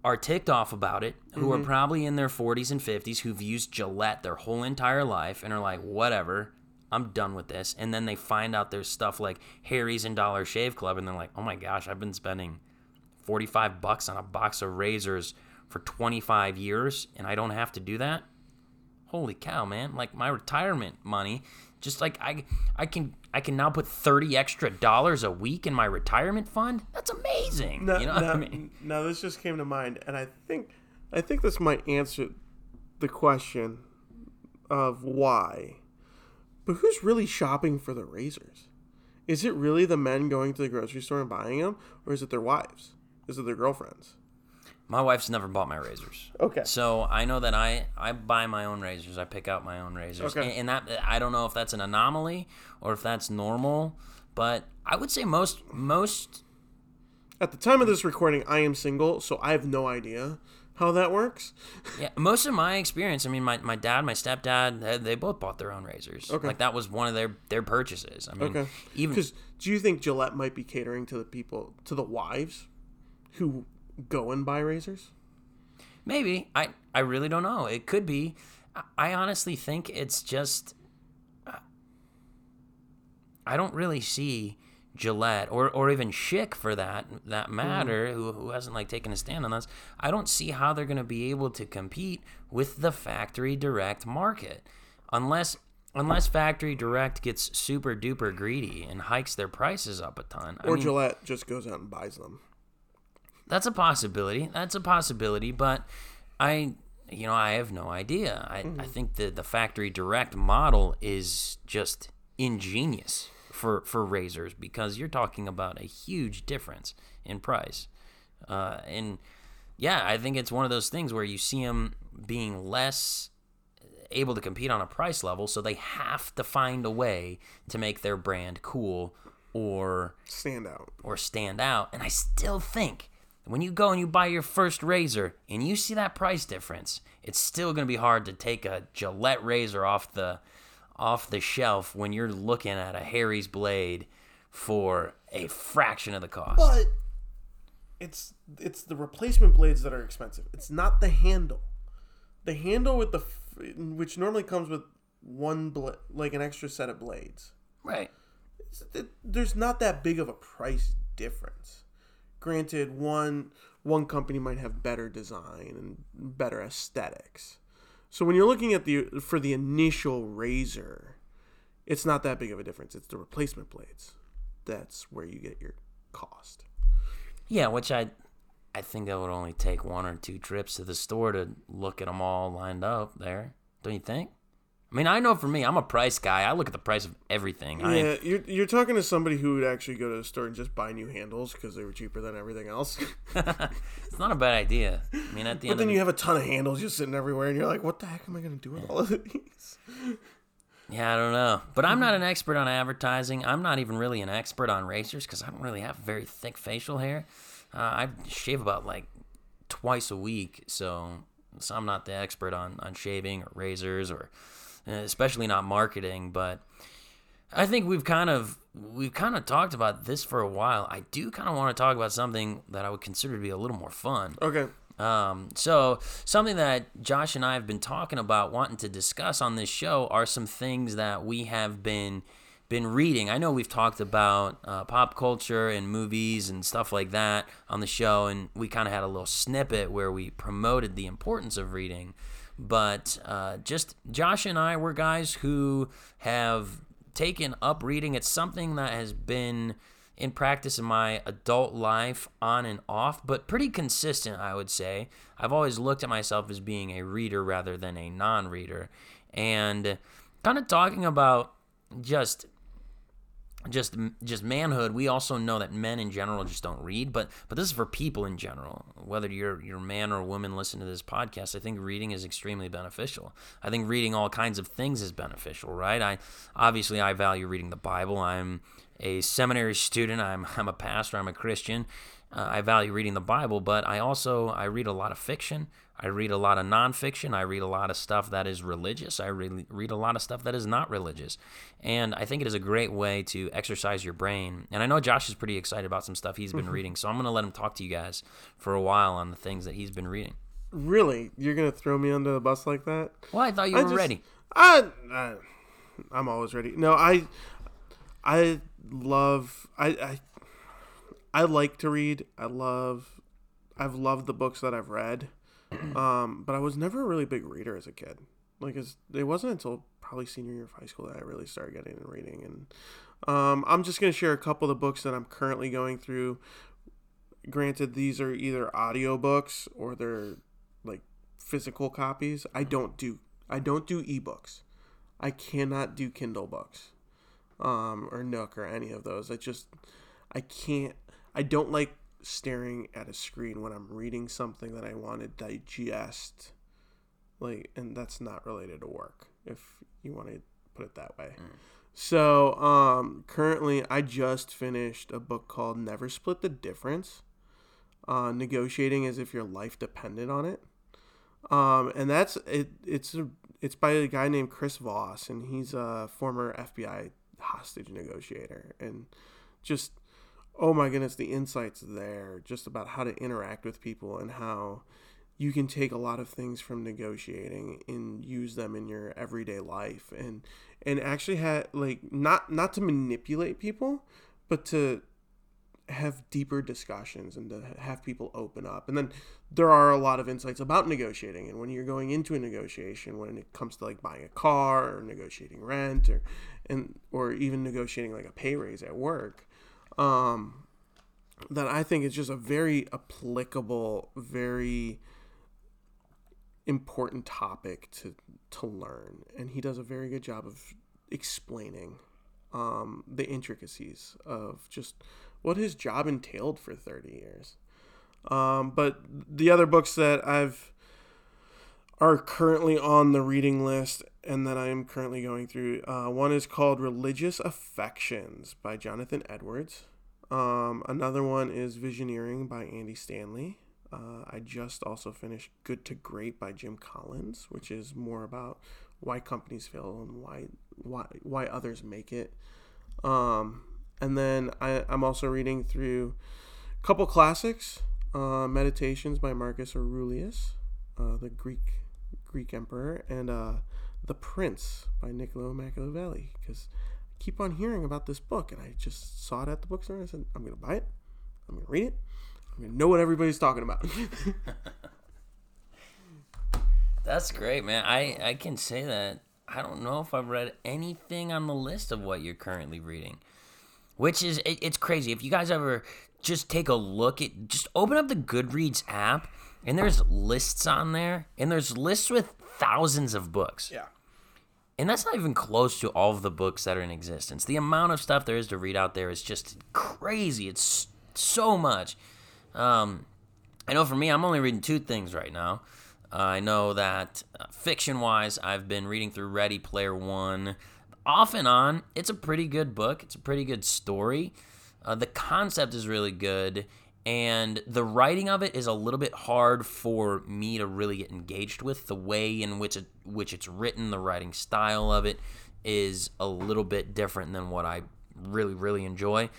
are ticked off about it, who are mm-hmm. probably in their 40s and 50s, who've used Gillette their whole entire life and are like, whatever, I'm done with this. And then they find out there's stuff like Harry's and Dollar Shave Club, and they're like, oh my gosh, I've been spending 45 bucks on a box of razors for 25 years, and I don't have to do that? Holy cow man. Like my retirement money just like i i can i can now put 30 extra dollars a week in my retirement fund that's amazing Now, you know what now, i mean now this just came to mind, and I think I think this might answer the question of why. But who's really shopping for the razors? Is it really the men going to the grocery store and buying them, or is it their wives? Is it their girlfriends? My wife's never bought my razors Okay. so i know that i i buy my own razors i pick out my own razors Okay. and, and that i don't know if that's an anomaly or if that's normal but i would say most most At the time of this recording, I am single, so I have no idea how that works. Yeah, most of my experience. I mean, my, my dad, my stepdad, they, they both bought their own razors. Okay. Like that was one of their their purchases. I mean, Okay. even Because do you think Gillette might be catering to the people, to the wives, who go and buy razors? maybe I I really don't know. It could be. I, I honestly think it's just. uh, I don't really see Gillette or or even Schick for that that matter, who, who hasn't like taken a stand on this. I don't see how they're going to be able to compete with the factory direct market, unless unless factory direct gets super duper greedy and hikes their prices up a ton. I Or mean, Gillette just goes out and buys them? That's a possibility. That's a possibility, but I you know, I have no idea. I, I think the the factory direct model is just ingenious for for razors because you're talking about a huge difference in price. Uh, and yeah, I think it's one of those things where you see them being less able to compete on a price level, so they have to find a way to make their brand cool or Stand out. or stand out. And I still think when you go and you buy your first razor and you see that price difference, it's still going to be hard to take a Gillette razor off the off the shelf when you're looking at a Harry's blade for a fraction of the cost. But it's it's the replacement blades that are expensive. It's not the handle. The handle with the f- which normally comes with one bla- like an extra set of blades. Right. It- there's not that big of a price difference. Granted, one one company might have better design and better aesthetics. So when you're looking at the for the initial razor, it's not that big of a difference. It's the replacement blades. That's where you get your cost. Yeah, which I I think that would only take one or two trips to the store to look at them all lined up there. Don't you think? I mean, I know for me, I'm a price guy. I look at the price of everything. I, Yeah, you're, you're talking to somebody who would actually go to the store and just buy new handles because they were cheaper than everything else. it's not a bad idea. I mean, at the but end then of you the, have a ton of handles just sitting everywhere, and you're like, what the heck am I going to do with all of these? yeah, I don't know. But I'm not an expert on advertising. I'm not even really an expert on racers because I don't really have very thick facial hair. Uh, I shave about like twice a week, so so I'm not the expert on on shaving or razors or especially not marketing, but I think we've kind of we've kind of talked about this for a while. I do kind of want to talk about something that I would consider to be a little more fun. Okay. Um, so something that Josh and I have been talking about wanting to discuss on this show are some things that we have been been reading. I know we've talked about uh, pop culture and movies and stuff like that on the show, and we kind of had a little snippet where we promoted the importance of reading. But uh, just Josh and I were guys who have taken up reading. It's something that has been in practice in my adult life on and off, but pretty consistent, I would say. I've always looked at myself as being a reader rather than a non reader. And kind of talking about just just just manhood we also know that men in general just don't read but but this is for people in general. Whether you're you're a man or a woman listen to this podcast i think reading is extremely beneficial. I think reading all kinds of things is beneficial right? I obviously i value reading the bible. I'm a seminary student. I'm i'm a pastor. I'm a christian. Uh, i value reading the bible but i also i read a lot of fiction I read a lot of nonfiction. I read a lot of stuff that is religious. I re- read a lot of stuff that is not religious. And I think it is a great way to exercise your brain. And I know Josh is pretty excited about some stuff he's been mm-hmm. reading. So I'm going to let him talk to you guys for a while on the things that he's been reading. Really? You're going to throw me under the bus like that? Well, I thought you I were just, ready. I, I, I'm always ready. No, I, I love, I, I, I like to read. I love, I've loved the books that I've read um, but I was never a really big reader as a kid. Like, it wasn't until probably senior year of high school that I really started getting into reading. And um, I'm just going to share a couple of the books that I'm currently going through. Granted, these are either audiobooks or they're like physical copies. I don't do I don't do ebooks. I cannot do Kindle books, um, or Nook or any of those. I just I can't. I don't like staring at a screen when I'm reading something that I want to digest. Like, and that's not related to work, if you want to put it that way. Mm. So, um, currently, I just finished a book called Never Split the Difference. Uh, negotiating as if your life depended on it. Um, and that's it. It's a, it's by a guy named Chris Voss, and he's a former FBI hostage negotiator, and just oh my goodness, the insights there just about how to interact with people and how you can take a lot of things from negotiating and use them in your everyday life and and actually have like not not to manipulate people but to have deeper discussions and to have people open up. And then there are a lot of insights about negotiating and when you're going into a negotiation when it comes to like buying a car or negotiating rent or and or even negotiating like a pay raise at work um, that I think is just a very applicable, very important topic to to learn, and he does a very good job of explaining um, the intricacies of just what his job entailed for 30 years. Um, but the other books that I've are currently on the reading list and that I am currently going through. Uh, one is called Religious Affections by Jonathan Edwards. Um, another one is Visioneering by Andy Stanley. Uh, I just also finished Good to Great by Jim Collins, which is more about why companies fail and why why why others make it. Um, and then I, I'm also reading through a couple classics, uh, Meditations by Marcus Aurelius, uh, the Greek Greek emperor, and uh, The Prince by Niccolo Machiavelli, because I keep on hearing about this book, and I just saw it at the bookstore. And I said, I'm going to buy it. I'm going to read it. I'm going to know what everybody's talking about. That's great, man. I, I can say that I don't know if I've read anything on the list of what you're currently reading, which is it, it's crazy. If you guys ever just take a look at just open up the Goodreads app and there's lists on there and there's lists with thousands of books. Yeah. And that's not even close to all of the books that are in existence. The amount of stuff there is to read out there is just crazy. It's so much. Um, I know for me, I'm only reading two things right now. Uh, I know that uh, fiction wise, I've been reading through Ready Player One. Off and on, it's a pretty good book. It's a pretty good story. Uh, the concept is really good. And the writing of it is a little bit hard for me to really get engaged with. The way in which it which it's written, the writing style of it is a little bit different than what I really really enjoy.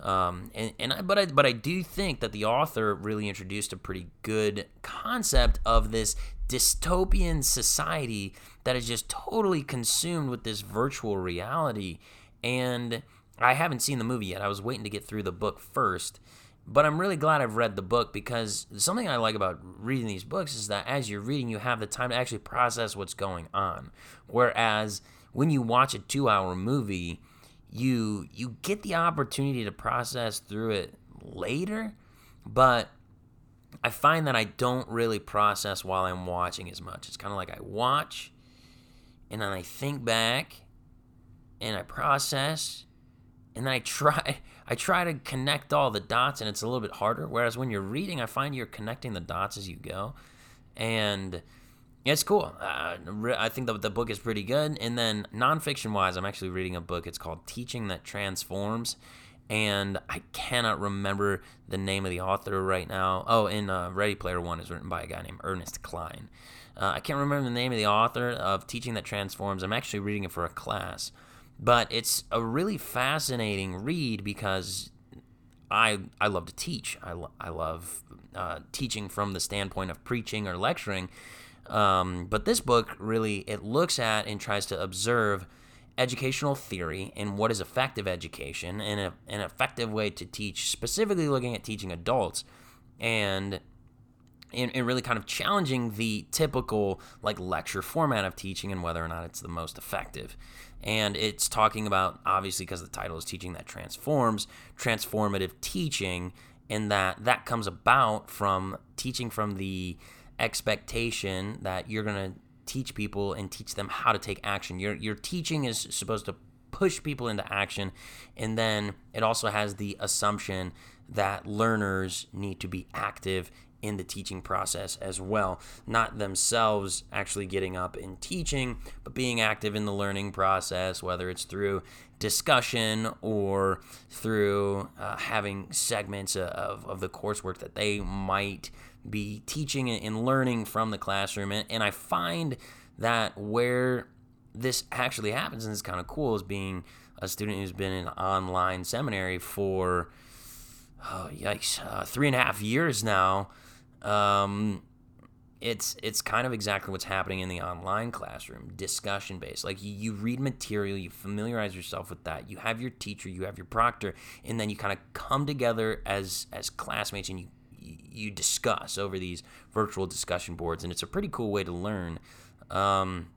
Um, and and I, but I but I do think that the author really introduced a pretty good concept of this dystopian society that is just totally consumed with this virtual reality. And I haven't seen the movie yet. I was waiting to get through the book first. But I'm really glad I've read the book because something I like about reading these books is that as you're reading, you have the time to actually process what's going on. Whereas when you watch a two hour movie, you you get the opportunity to process through it later, but I find that I don't really process while I'm watching as much. It's kind of like I watch and then I think back and I process and then I try I try to connect all the dots and it's a little bit harder whereas when you're reading I find you're connecting the dots as you go and it's cool. Uh, I think the, the book is pretty good. And then nonfiction wise, I'm actually reading a book. It's called Teaching That Transforms. And I cannot remember the name of the author right now. Oh, in uh, Ready Player One is written by a guy named Ernest Cline. Uh, I can't remember the name of the author of Teaching That Transforms. I'm actually reading it for a class. But it's a really fascinating read because I, I love to teach. I, lo- I love uh, teaching from the standpoint of preaching or lecturing. Um, but this book really it looks at and tries to observe educational theory and what is effective education and a, an effective way to teach, specifically looking at teaching adults, and, and and really kind of challenging the typical like lecture format of teaching and whether or not it's the most effective. And it's talking about obviously because the title is teaching that transforms, transformative teaching, and that that comes about from teaching from the expectation that you're going to teach people and teach them how to take action. Your your teaching is supposed to push people into action and then it also has the assumption that learners need to be active in the teaching process as well, not themselves actually getting up and teaching, but being active in the learning process, whether it's through discussion or through uh, having segments of, of the coursework that they might be teaching and learning from the classroom. And, and I find that where this actually happens, and it's kind of cool, is being a student who's been in online seminary for, oh, yikes, uh, three and a half years now. Um, it's it's kind of exactly what's happening in the online classroom discussion based like you, you, read material you familiarize yourself with that you have your teacher you have your proctor and then you kind of come together as as classmates and you you discuss over these virtual discussion boards, and it's a pretty cool way to learn. Um,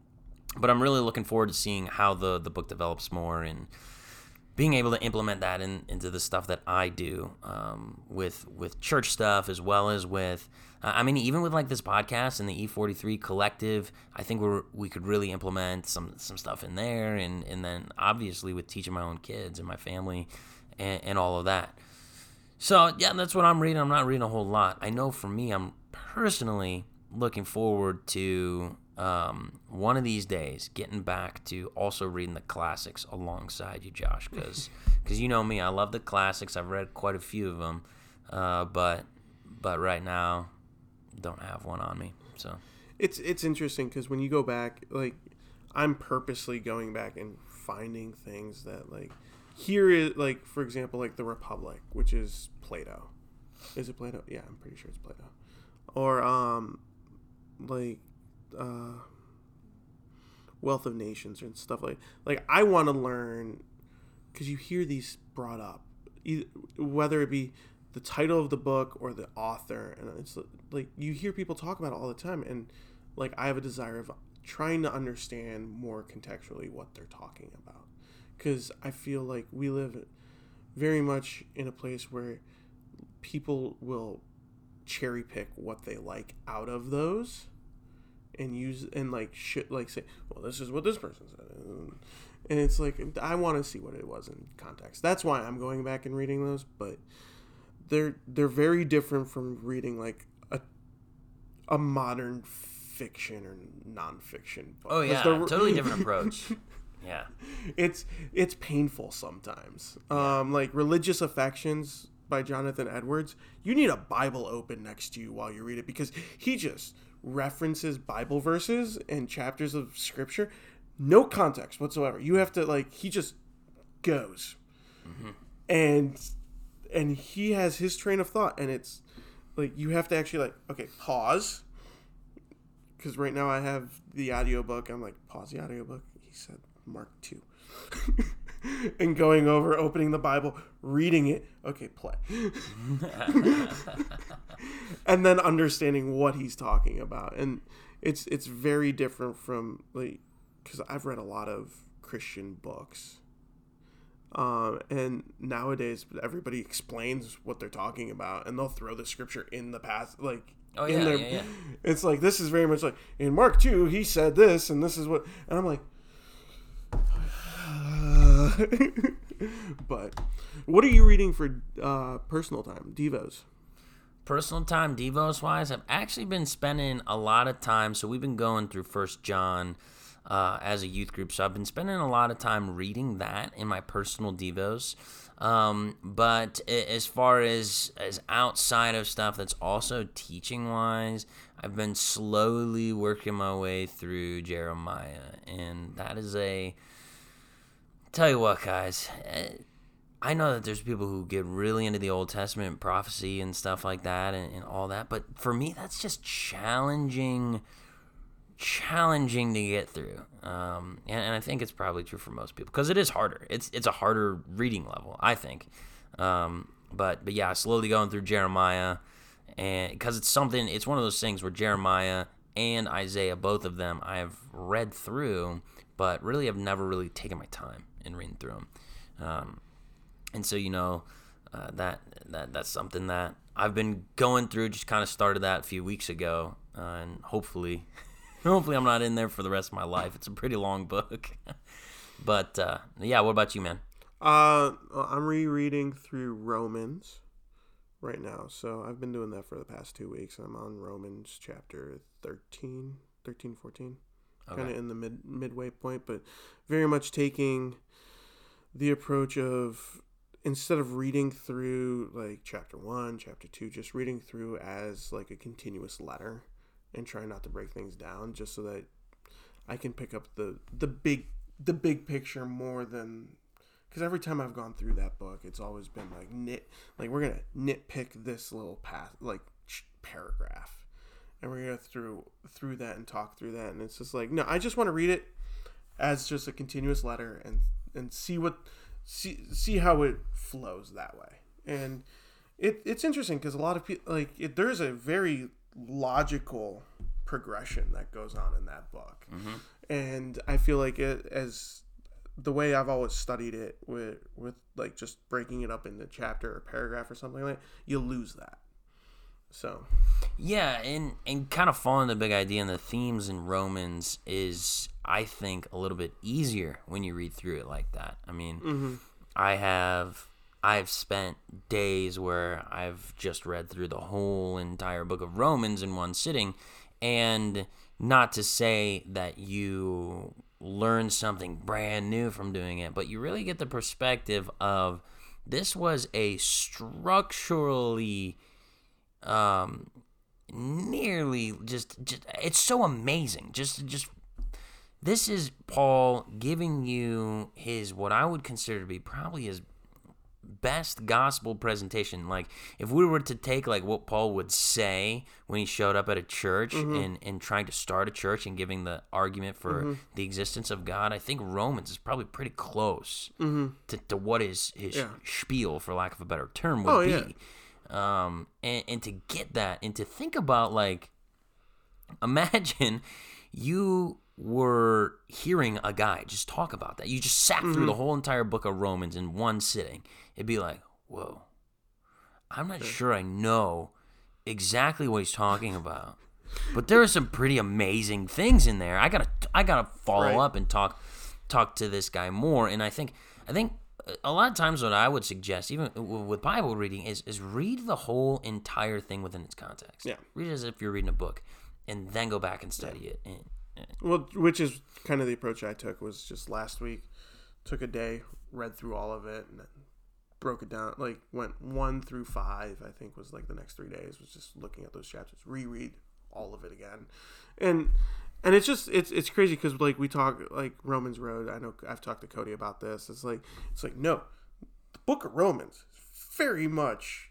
but I'm really looking forward to seeing how the the book develops more and being able to implement that in, into the stuff that I do um, with with church stuff as well as with uh, I mean even with like this podcast and the E43 collective I think we we could really implement some some stuff in there and and then obviously with teaching my own kids and my family and, and all of that so, yeah, that's what I'm reading. I'm not reading a whole lot. I know for me, I'm personally looking forward to um, one of these days getting back to also reading the classics alongside you, Josh, because because you know me, I love the classics. I've read quite a few of them, uh, but but right now, don't have one on me. So it's it's interesting because when you go back, like I'm purposely going back and finding things that like here is like for example like the republic which is plato is it plato yeah i'm pretty sure it's plato or um like uh wealth of nations and stuff like like i want to learn because you hear these brought up either, whether it be the title of the book or the author and it's like you hear people talk about it all the time and like i have a desire of trying to understand more contextually what they're talking about. Because I feel like we live very much in a place where people will cherry pick what they like out of those and use and like shit like say well this is what this person said and it's like i want to see what it was in context that's why i'm going back and reading those but they're they're very different from reading like a a modern fiction or nonfiction book. oh yeah totally different approach Yeah. It's it's painful sometimes. Yeah. Um like religious affections by Jonathan Edwards, you need a Bible open next to you while you read it because he just references Bible verses and chapters of scripture, no context whatsoever. You have to like he just goes, mm-hmm. and and he has his train of thought, and it's like you have to actually like okay pause because right now I have the audiobook. I'm like pause the audiobook. He said Mark two. and going over, opening the Bible, reading it. Okay, play. and then understanding what he's talking about. And it's it's very different from like cuz I've read a lot of Christian books. Um, and nowadays everybody explains what they're talking about and they'll throw the scripture in the past like Oh, in yeah, their, yeah, yeah. it's like this is very much like in Mark 2 he said this and this is what and I'm like but what are you reading for uh, personal time? Devos. Personal time devos wise i've actually been spending a lot of time so we've been going through first john uh, as a youth group so i've been spending a lot of time reading that in my personal devos. Um, but as far as as outside of stuff that's also teaching wise i've been slowly working my way through jeremiah and that is a tell you what guys eh, I know that there's people who get really into the Old Testament prophecy and stuff like that and, and all that, but for me, that's just challenging, challenging to get through. Um, and, and I think it's probably true for most people because it is harder. It's it's a harder reading level, I think. Um, but but yeah, slowly going through Jeremiah, and because it's something, it's one of those things where Jeremiah and Isaiah, both of them, I have read through, but really I've never really taken my time in reading through them. Um, and so you know uh, that that that's something that I've been going through. Just kind of started that a few weeks ago, uh, and hopefully, hopefully I'm not in there for the rest of my life. It's a pretty long book, but uh, yeah. What about you, man? uh, i'm rereading through romans right now so i've been doing that for the past two weeks i'm on romans chapter 13 13 14 kind of in the mid midway point but very much taking the approach of instead of reading through like chapter one chapter two just reading through as like a continuous letter and trying not to break things down just so that i can pick up the the big the big picture more than because every time i've gone through that book it's always been like nit like we're gonna nitpick this little path like paragraph and we're gonna go through through that and talk through that. And it's just like no i just want to read it as just a continuous letter and and see what see see how it flows that way. And it it's interesting because a lot of people like it, there's a very logical progression that goes on in that book. Mm-hmm. And i feel like it as the way i've always studied it with with like just breaking it up into chapter or paragraph or something like that you lose that so Yeah, and and kind of following the big idea and the themes in Romans is, I think, a little bit easier when you read through it like that. I mean, mm-hmm. I have I've spent days where I've just read through the whole entire book of Romans in one sitting, and not to say that you learn something brand new from doing it, but you really get the perspective of this was a structurally um nearly just just it's so amazing. Just just this is paul giving you his what i would consider to be probably his best gospel presentation. Like if we were to take like what paul would say when he showed up at a church mm-hmm. and and trying to start a church and giving the argument for mm-hmm. the existence of god i think romans is probably pretty close mm-hmm. to, to what his his Yeah. spiel for lack of a better term would Oh, be. yeah. Um and, and to get that and to think about like imagine you were hearing a guy just talk about that. You just sat through the whole entire book of romans in one sitting. It'd be like whoa. I'm not sure i know exactly what he's talking about but there are some pretty amazing things in there. I gotta i gotta follow Right. up and talk talk to this guy more and i think i think a lot of times what i would suggest even with bible reading is is read the whole entire thing within its context. Yeah. read it as if you're reading a book and then go back and study it and, and- Well, which is kind of the approach I took was just last week, took a day, read through all of it, and then broke it down like went one through five i think was like the next three days was just looking at those chapters reread all of it again. And and it's just it's it's crazy because like we talk like romans road. I know i've talked to cody about this. It's like it's like no the book of romans is very much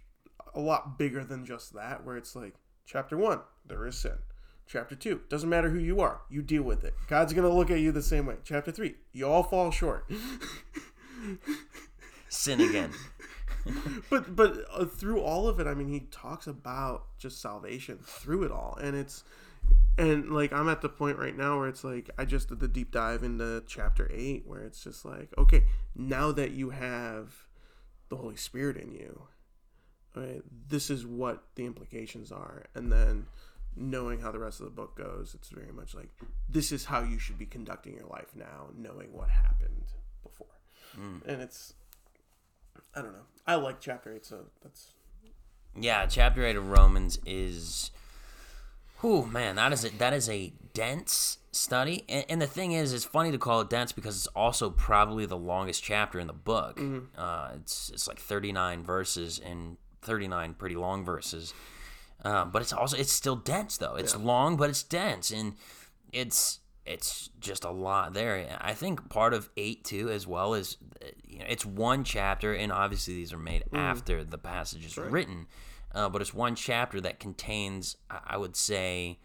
a lot bigger than just that where it's like chapter one there is sin. Chapter two doesn't matter who you are you deal with it. God's gonna look at you the same way. Chapter three you all fall short. Sin again. but but uh, through all of it, I mean, he talks about just salvation through it all, and it's and like I'm at the point right now where it's like I just did the deep dive into chapter eight, where it's just like okay, now that you have the Holy Spirit in you, right, this is what the implications are, and then knowing how the rest of the book goes, it's very much like this is how you should be conducting your life now, knowing what happened before, hmm. and it's I don't know. I like chapter eight, so that's Yeah, chapter eight of Romans is, whew, man, that is a, that is a dense study. And, and the thing is, it's funny to call it dense because it's also probably the longest chapter in the book. Uh, it's it's like thirty nine verses and thirty nine pretty long verses. Uh, but it's also it's still dense though. It's long, but it's dense, and it's it's just a lot there. I think part of eight too, as well is uh, you know it's one chapter, and obviously these are made after the passage is written, uh, but it's one chapter that contains, I would say,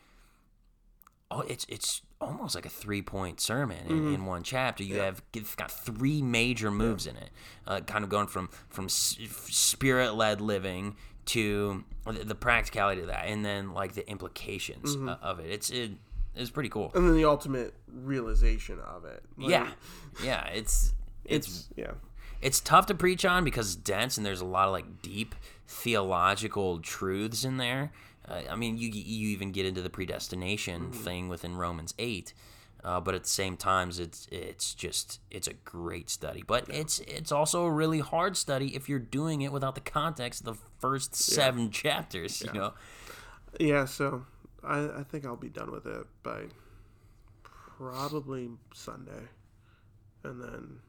oh, it's it's almost like a three point sermon in, in one chapter. You have you've got three major moves in it, uh, kind of going from from spirit led living to the, the practicality of that, and then like the implications o- of it. It's it, it's pretty cool. and then the ultimate realization of it. Like, yeah, yeah. It's it's it's yeah, it's tough to preach on because it's dense and there's a lot of like deep theological truths in there. Uh, I mean, you you even get into the predestination thing within Romans eight, uh, but at the same times, it's it's just it's a great study. But it's it's also a really hard study if you're doing it without the context of the first seven chapters. You know, yeah. So I I think I'll be done with it by probably Sunday, and then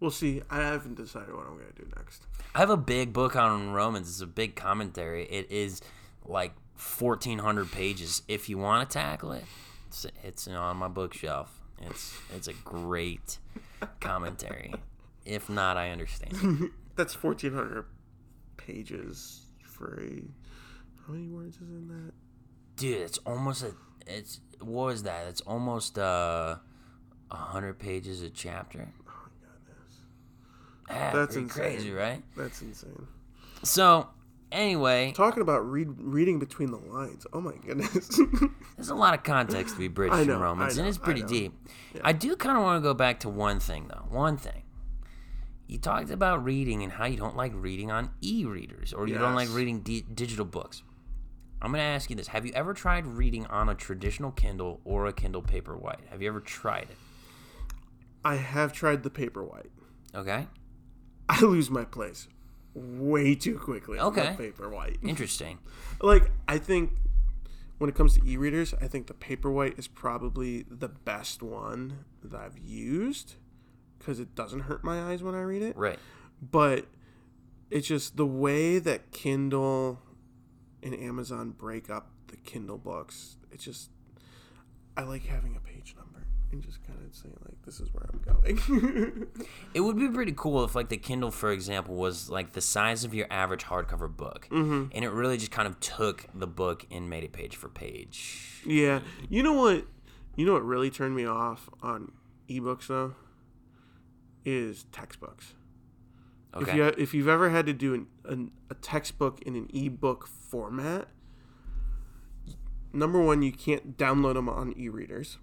we'll see. I haven't decided what I'm gonna do next. I have a big book on Romans. It's a big commentary. It is like 1,400 pages. If you want to tackle it, it's, it's on my bookshelf. It's it's a great commentary. If not, I understand. That's fourteen hundred pages for a. How many words is in that? Dude, it's almost a. It's what was that? It's almost uh, a hundred pages a chapter. Ah, That's insane. crazy, right? that's insane. So, anyway, Talking about read reading between the lines. Oh my goodness. There's a lot of context to be bridged know, in Romans, I and it's pretty I know. deep. I do kind of want to go back to one thing, though. One thing. You talked about reading and how you don't like reading on e-readers, or you don't like reading di- digital books. I'm going to ask you this: Have you ever tried reading on a traditional Kindle or a Kindle Paperwhite? Have you ever tried it? I have tried the Paperwhite. Okay, I lose my place way too quickly. Okay. Paperwhite. interesting. like I think when it comes to e-readers, I think the Paperwhite is probably the best one that I've used because it doesn't hurt my eyes when I read it. Right. But it's just the way that Kindle and Amazon break up the Kindle books. It's just I like having a number and just kind of saying like this is where I'm going. It would be pretty cool if, like, the Kindle, for example, was like the size of your average hardcover book, mm-hmm. and it really just kind of took the book and made it page for page. Yeah. You know what? You know what really turned me off on ebooks though is textbooks. Okay. If you if you've ever had to do an, an, a textbook in an ebook format, number one, you can't download them on e-readers.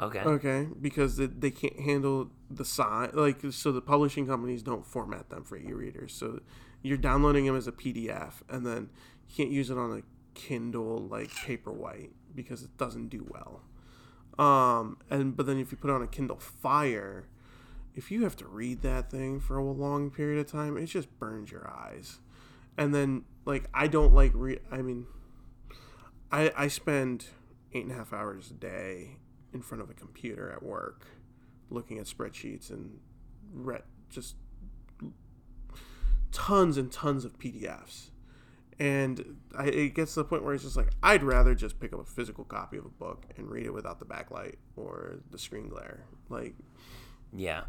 Okay. Okay, because they, they can't handle the size. Like, so the publishing companies don't format them for e-readers. So you're downloading them as a PDF, and then you can't use it on a Kindle like Paperwhite because it doesn't do well. Um, and but then if you put it on a Kindle Fire, if you have to read that thing for a long period of time, it just burns your eyes. And then like I don't like read. I mean, I I spend eight and a half hours a day in front of a computer at work, looking at spreadsheets and re- just tons and tons of PDFs. And I, it gets to the point where it's just like I'd rather just pick up a physical copy of a book and read it without the backlight or the screen glare. Like, Yeah.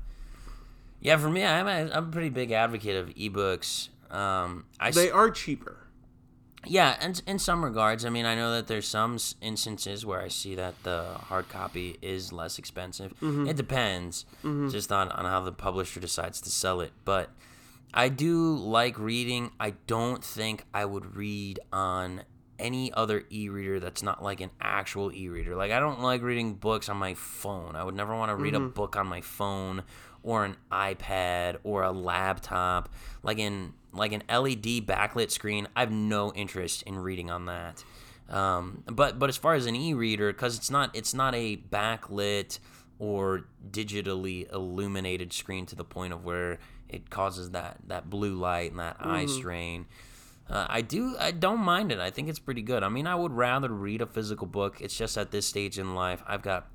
Yeah, for me, I'm a, I'm a pretty big advocate of ebooks. Um, I s- they are cheaper. Yeah, and in some regards, I mean, I know that there's some instances where I see that the hard copy is less expensive. Mm-hmm. It depends mm-hmm. just on, on how the publisher decides to sell it. But I do like reading. I don't think I would read on any other e-reader that's not like an actual e-reader. Like I don't like reading books on my phone. I would never want to read a mm-hmm. book on my phone or an iPad or a laptop. Like in like an LED backlit screen, I have no interest in reading on that. Um, but but as far as an e-reader, because it's not it's not a backlit or digitally illuminated screen to the point of where it causes that that blue light and that eye strain. Uh, I do. I don't mind it. I think it's pretty good. I mean, I would rather read a physical book. It's just at this stage in life, I've got,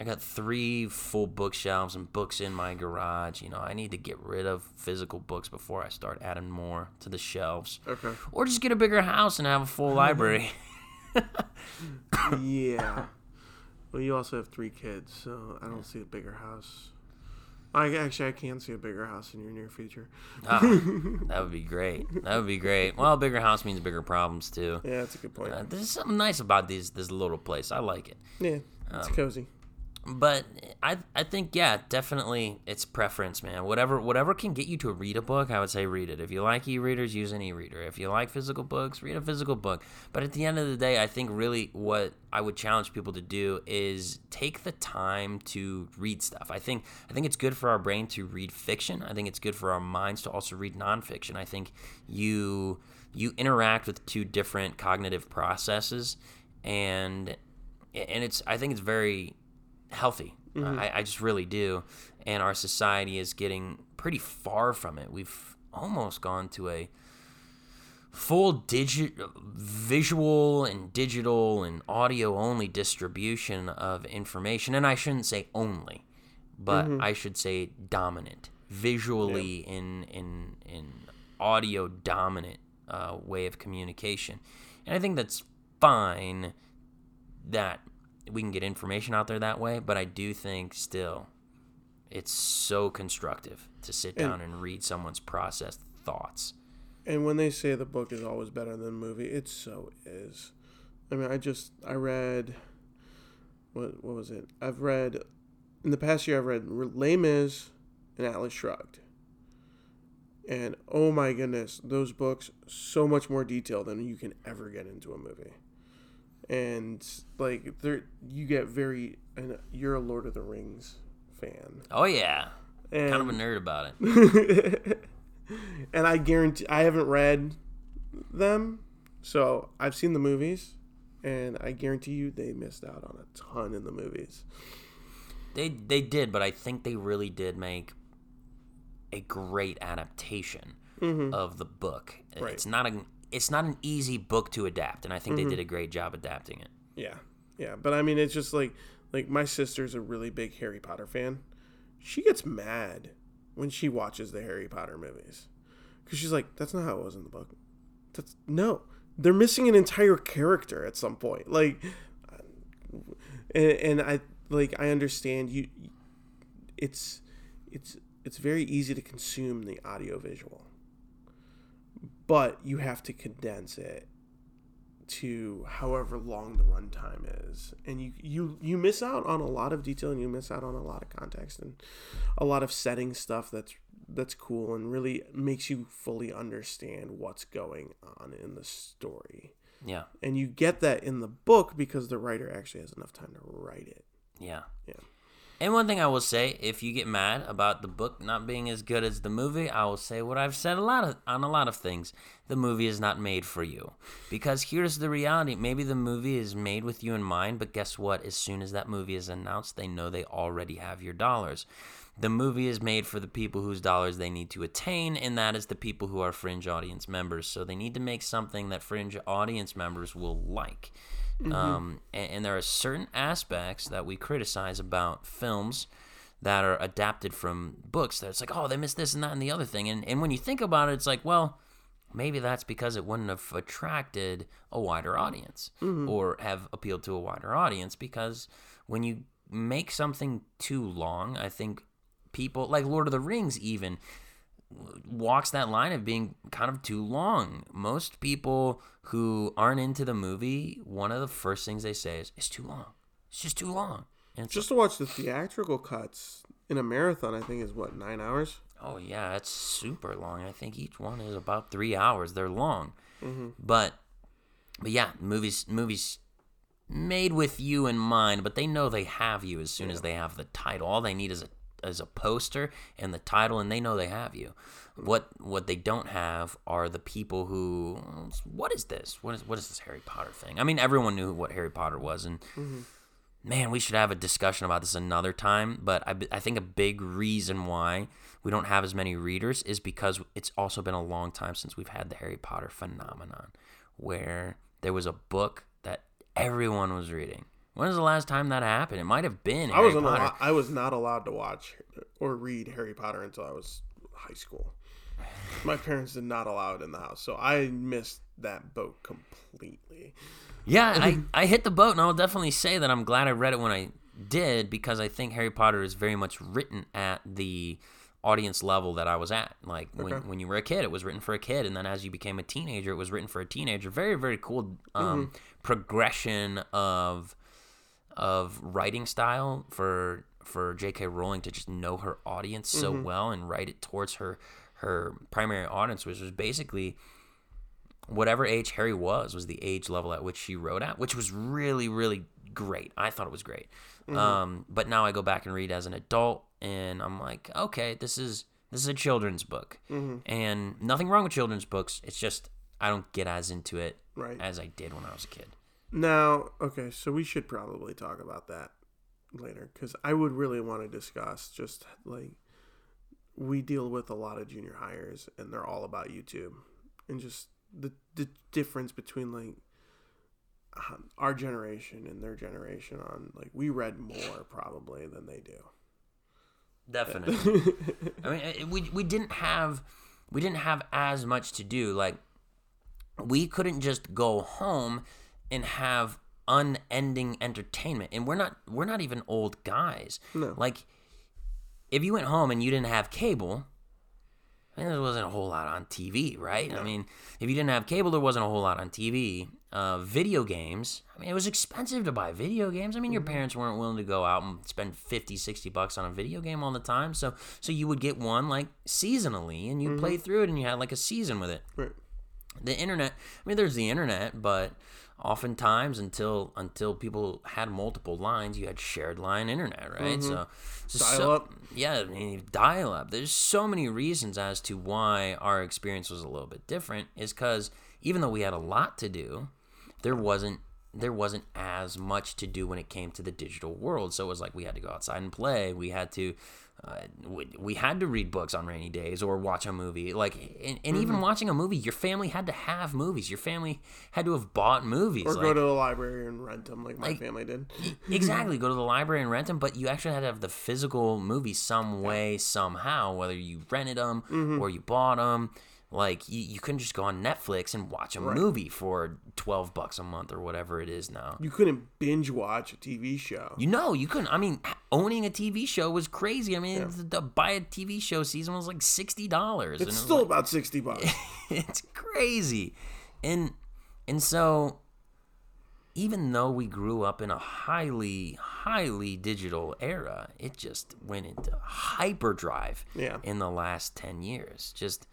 I got three full bookshelves and books in my garage. You know, I need to get rid of physical books before I start adding more to the shelves, Okay. or just get a bigger house and have a full library. yeah. Well, you also have three kids, so I don't see a bigger house. I actually I can see a bigger house in your near future. Ah, that would be great. That would be great. Well, a bigger house means bigger problems too. Yeah, that's a good point. Uh, there's something nice about these this little place. I like it. yeah, it's cozy. But I I think yeah, definitely it's preference, man. Whatever whatever can get you to read a book, I would say read it. If you like e-readers, use an e-reader. If you like physical books, read a physical book. But at the end of the day, I think really what I would challenge people to do is take the time to read stuff. I think I think it's good for our brain to read fiction. I think it's good for our minds to also read nonfiction. I think you you interact with two different cognitive processes and and it's I think it's very healthy. Uh, mm-hmm. I, I just really do. And our society is getting pretty far from it. We've almost gone to a full digit visual and digital and audio only distribution of information and I shouldn't say only but mm-hmm. I should say dominant visually in in in audio dominant uh, way of communication and I think that's fine that we can get information out there that way, but I do think still it's so constructive to sit down and read someone's processed thoughts. And when they say the book is always better than the movie, it so is. I mean, I just I read what what was it? I've read in the past year. I've read Les Mis and Atlas Shrugged, and oh my goodness, those books so much more detail than you can ever get into a movie. And like, there you get very. And you're a Lord of the Rings fan, Oh yeah, and kind of a nerd about it. and I guarantee I haven't read them, so I've seen the movies, and I guarantee you they missed out on a ton in the movies. They they did, but I think they really did make a great adaptation mm-hmm. of the book. Right. It's not an it's not an easy book to adapt, and I think they mm-hmm. did a great job adapting it. Yeah, yeah, but I mean, it's just like like my sister's a really big Harry Potter fan. She gets mad when she watches the Harry Potter movies because she's like, "That's not how it was in the book." That's no, they're missing an entire character at some point. Like, and, and I like I understand you. It's it's it's very easy to consume the audio visual, but you have to condense it to however long the runtime is. And you you you miss out on a lot of detail and you miss out on a lot of context and a lot of setting stuff that's that's cool and really makes you fully understand what's going on in the story. Yeah, and you get that in the book because the writer actually has enough time to write it. Yeah. yeah And one thing I will say, if you get mad about the book not being as good as the movie, I will say what I've said a lot of on a lot of things. The movie is not made for you. Because here's the reality. Maybe the movie is made with you in mind, but guess what? As soon as that movie is announced, they know they already have your dollars. The movie is made for the people whose dollars they need to attain, and that is the people who are fringe audience members. So they need to make something that fringe audience members will like. Um, and, and there are certain aspects that we criticize about films that are adapted from books that it's like, oh, they missed this and that and the other thing. And and when you think about it, it's like, well, maybe that's because it wouldn't have attracted a wider audience or have appealed to a wider audience because when you make something too long, I think people like Lord of the Rings even walks that line of being kind of too long. Most people who aren't into the movie, one of the first things they say is, "It's too long. It's just too long." And Just to watch the theatrical cuts in a marathon, I think is what nine hours. Oh yeah, it's super long. I think each one is about three hours. They're long, mm-hmm. but but yeah, movies movies made with you in mind. But they know they have you as soon as they have the title. All they need is a is a poster and the title, and they know they have you. What what they don't have are the people who what is this? What is what is this Harry Potter thing? I mean, everyone knew what Harry Potter was, and man, we should have a discussion about this another time. But I, I think a big reason why we don't have as many readers is because it's also been a long time since we've had the Harry Potter phenomenon, where there was a book that everyone was reading. When was the last time that happened? It might have been I Harry wasn't. Potter. I was not allowed to watch or read Harry Potter until I was high school. My parents did not allow it in the house, so I missed that boat completely. Yeah, I, I hit the boat, and I'll definitely say that I'm glad I read it when I did because I think Harry Potter is very much written at the audience level that I was at. Like when, Okay. when you were a kid, it was written for a kid, and then as you became a teenager, it was written for a teenager. Very very cool um, progression of of writing style for for J.K. Rowling to just know her audience so mm-hmm. well and write it towards her her primary audience, which was basically whatever age Harry was was the age level at which she wrote at, which was really really great. I thought it was great. Mm-hmm. Um, but now I go back and read as an adult, and I'm like, okay, this is this is a children's book, mm-hmm. and nothing wrong with children's books. It's just I don't get as into it Right. as I did when I was a kid. Now, okay, so we should probably talk about that later because I would really want to discuss just like we deal with a lot of junior hires and they're all about YouTube and just the the difference between like um, our generation and their generation on like we read more probably than they do. Definitely. I mean, we we didn't have we didn't have as much to do. Like we couldn't just go home and have unending entertainment. And we're not we're not even old guys. No. Like if you went home and you didn't have cable, I mean, there wasn't a whole lot on TV, right? I mean, if you didn't have cable, there wasn't a whole lot on TV. Uh, video games, I mean, it was expensive to buy video games. I mean, your parents weren't willing to go out and spend 50, 60 bucks on a video game all the time. So, so you would get one like seasonally and you play through it and you had like a season with it Right. the internet i mean there's the internet but oftentimes until until people had multiple lines you had shared line internet right? Mm-hmm. So, so so- Dial-up. yeah I mean, dial up. There's so many reasons as to why our experience was a little bit different is because even though we had a lot to do there wasn't there wasn't as much to do when it came to the digital world. So it was like we had to go outside and play. We had to uh, we, we had to read books on rainy days or watch a movie. Like and, and Mm-hmm. even watching a movie your family had to have movies. Your family had to have bought movies Or like, go to the library and rent them like my like- family did. exactly. Go to the library and rent them but you actually had to have the physical movie some way somehow whether you rented them Mm-hmm. or you bought them like you, you couldn't just go on netflix and watch a movie for 12 bucks a month or whatever it is now You couldn't binge watch a TV show. you know you couldn't i mean owning a tv show was crazy i mean to buy a tv show season was like $60 It's still about sixty bucks. it's crazy and and so even though we grew up in a highly highly digital era it just went into hyperdrive Yeah. in the last 10 years just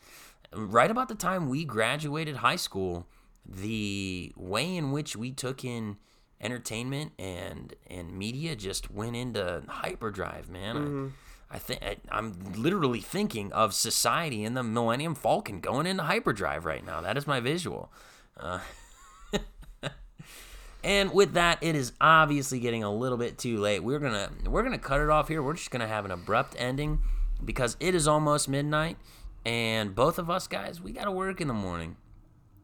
right about the time we graduated high school the way in which we took in entertainment and and media just went into hyperdrive man I, I think I'm literally thinking of society and the Millennium Falcon going into hyperdrive right now. That is my visual. Uh, and with that, it is obviously getting a little bit too late. We're gonna we're gonna cut it off here. We're just gonna have an abrupt ending because it is almost midnight, and both of us guys we gotta work in the morning.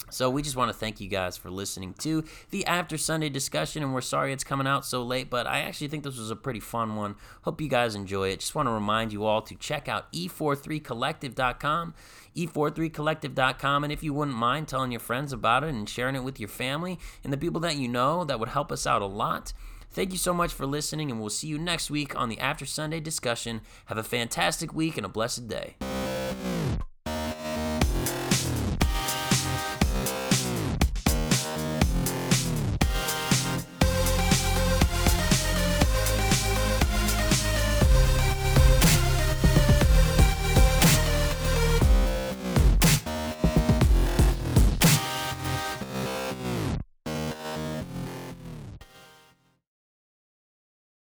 So we just want to thank you guys for listening to the After Sunday discussion, and we're sorry it's coming out so late, but I actually think this was a pretty fun one. Hope you guys enjoy it. Just want to remind you all to check out e43collective.com, e43collective.com, and if you wouldn't mind telling your friends about it and sharing it with your family and the people that you know, that would help us out a lot. Thank you so much for listening, and we'll see you next week on the After Sunday discussion. Have a fantastic week and a blessed day.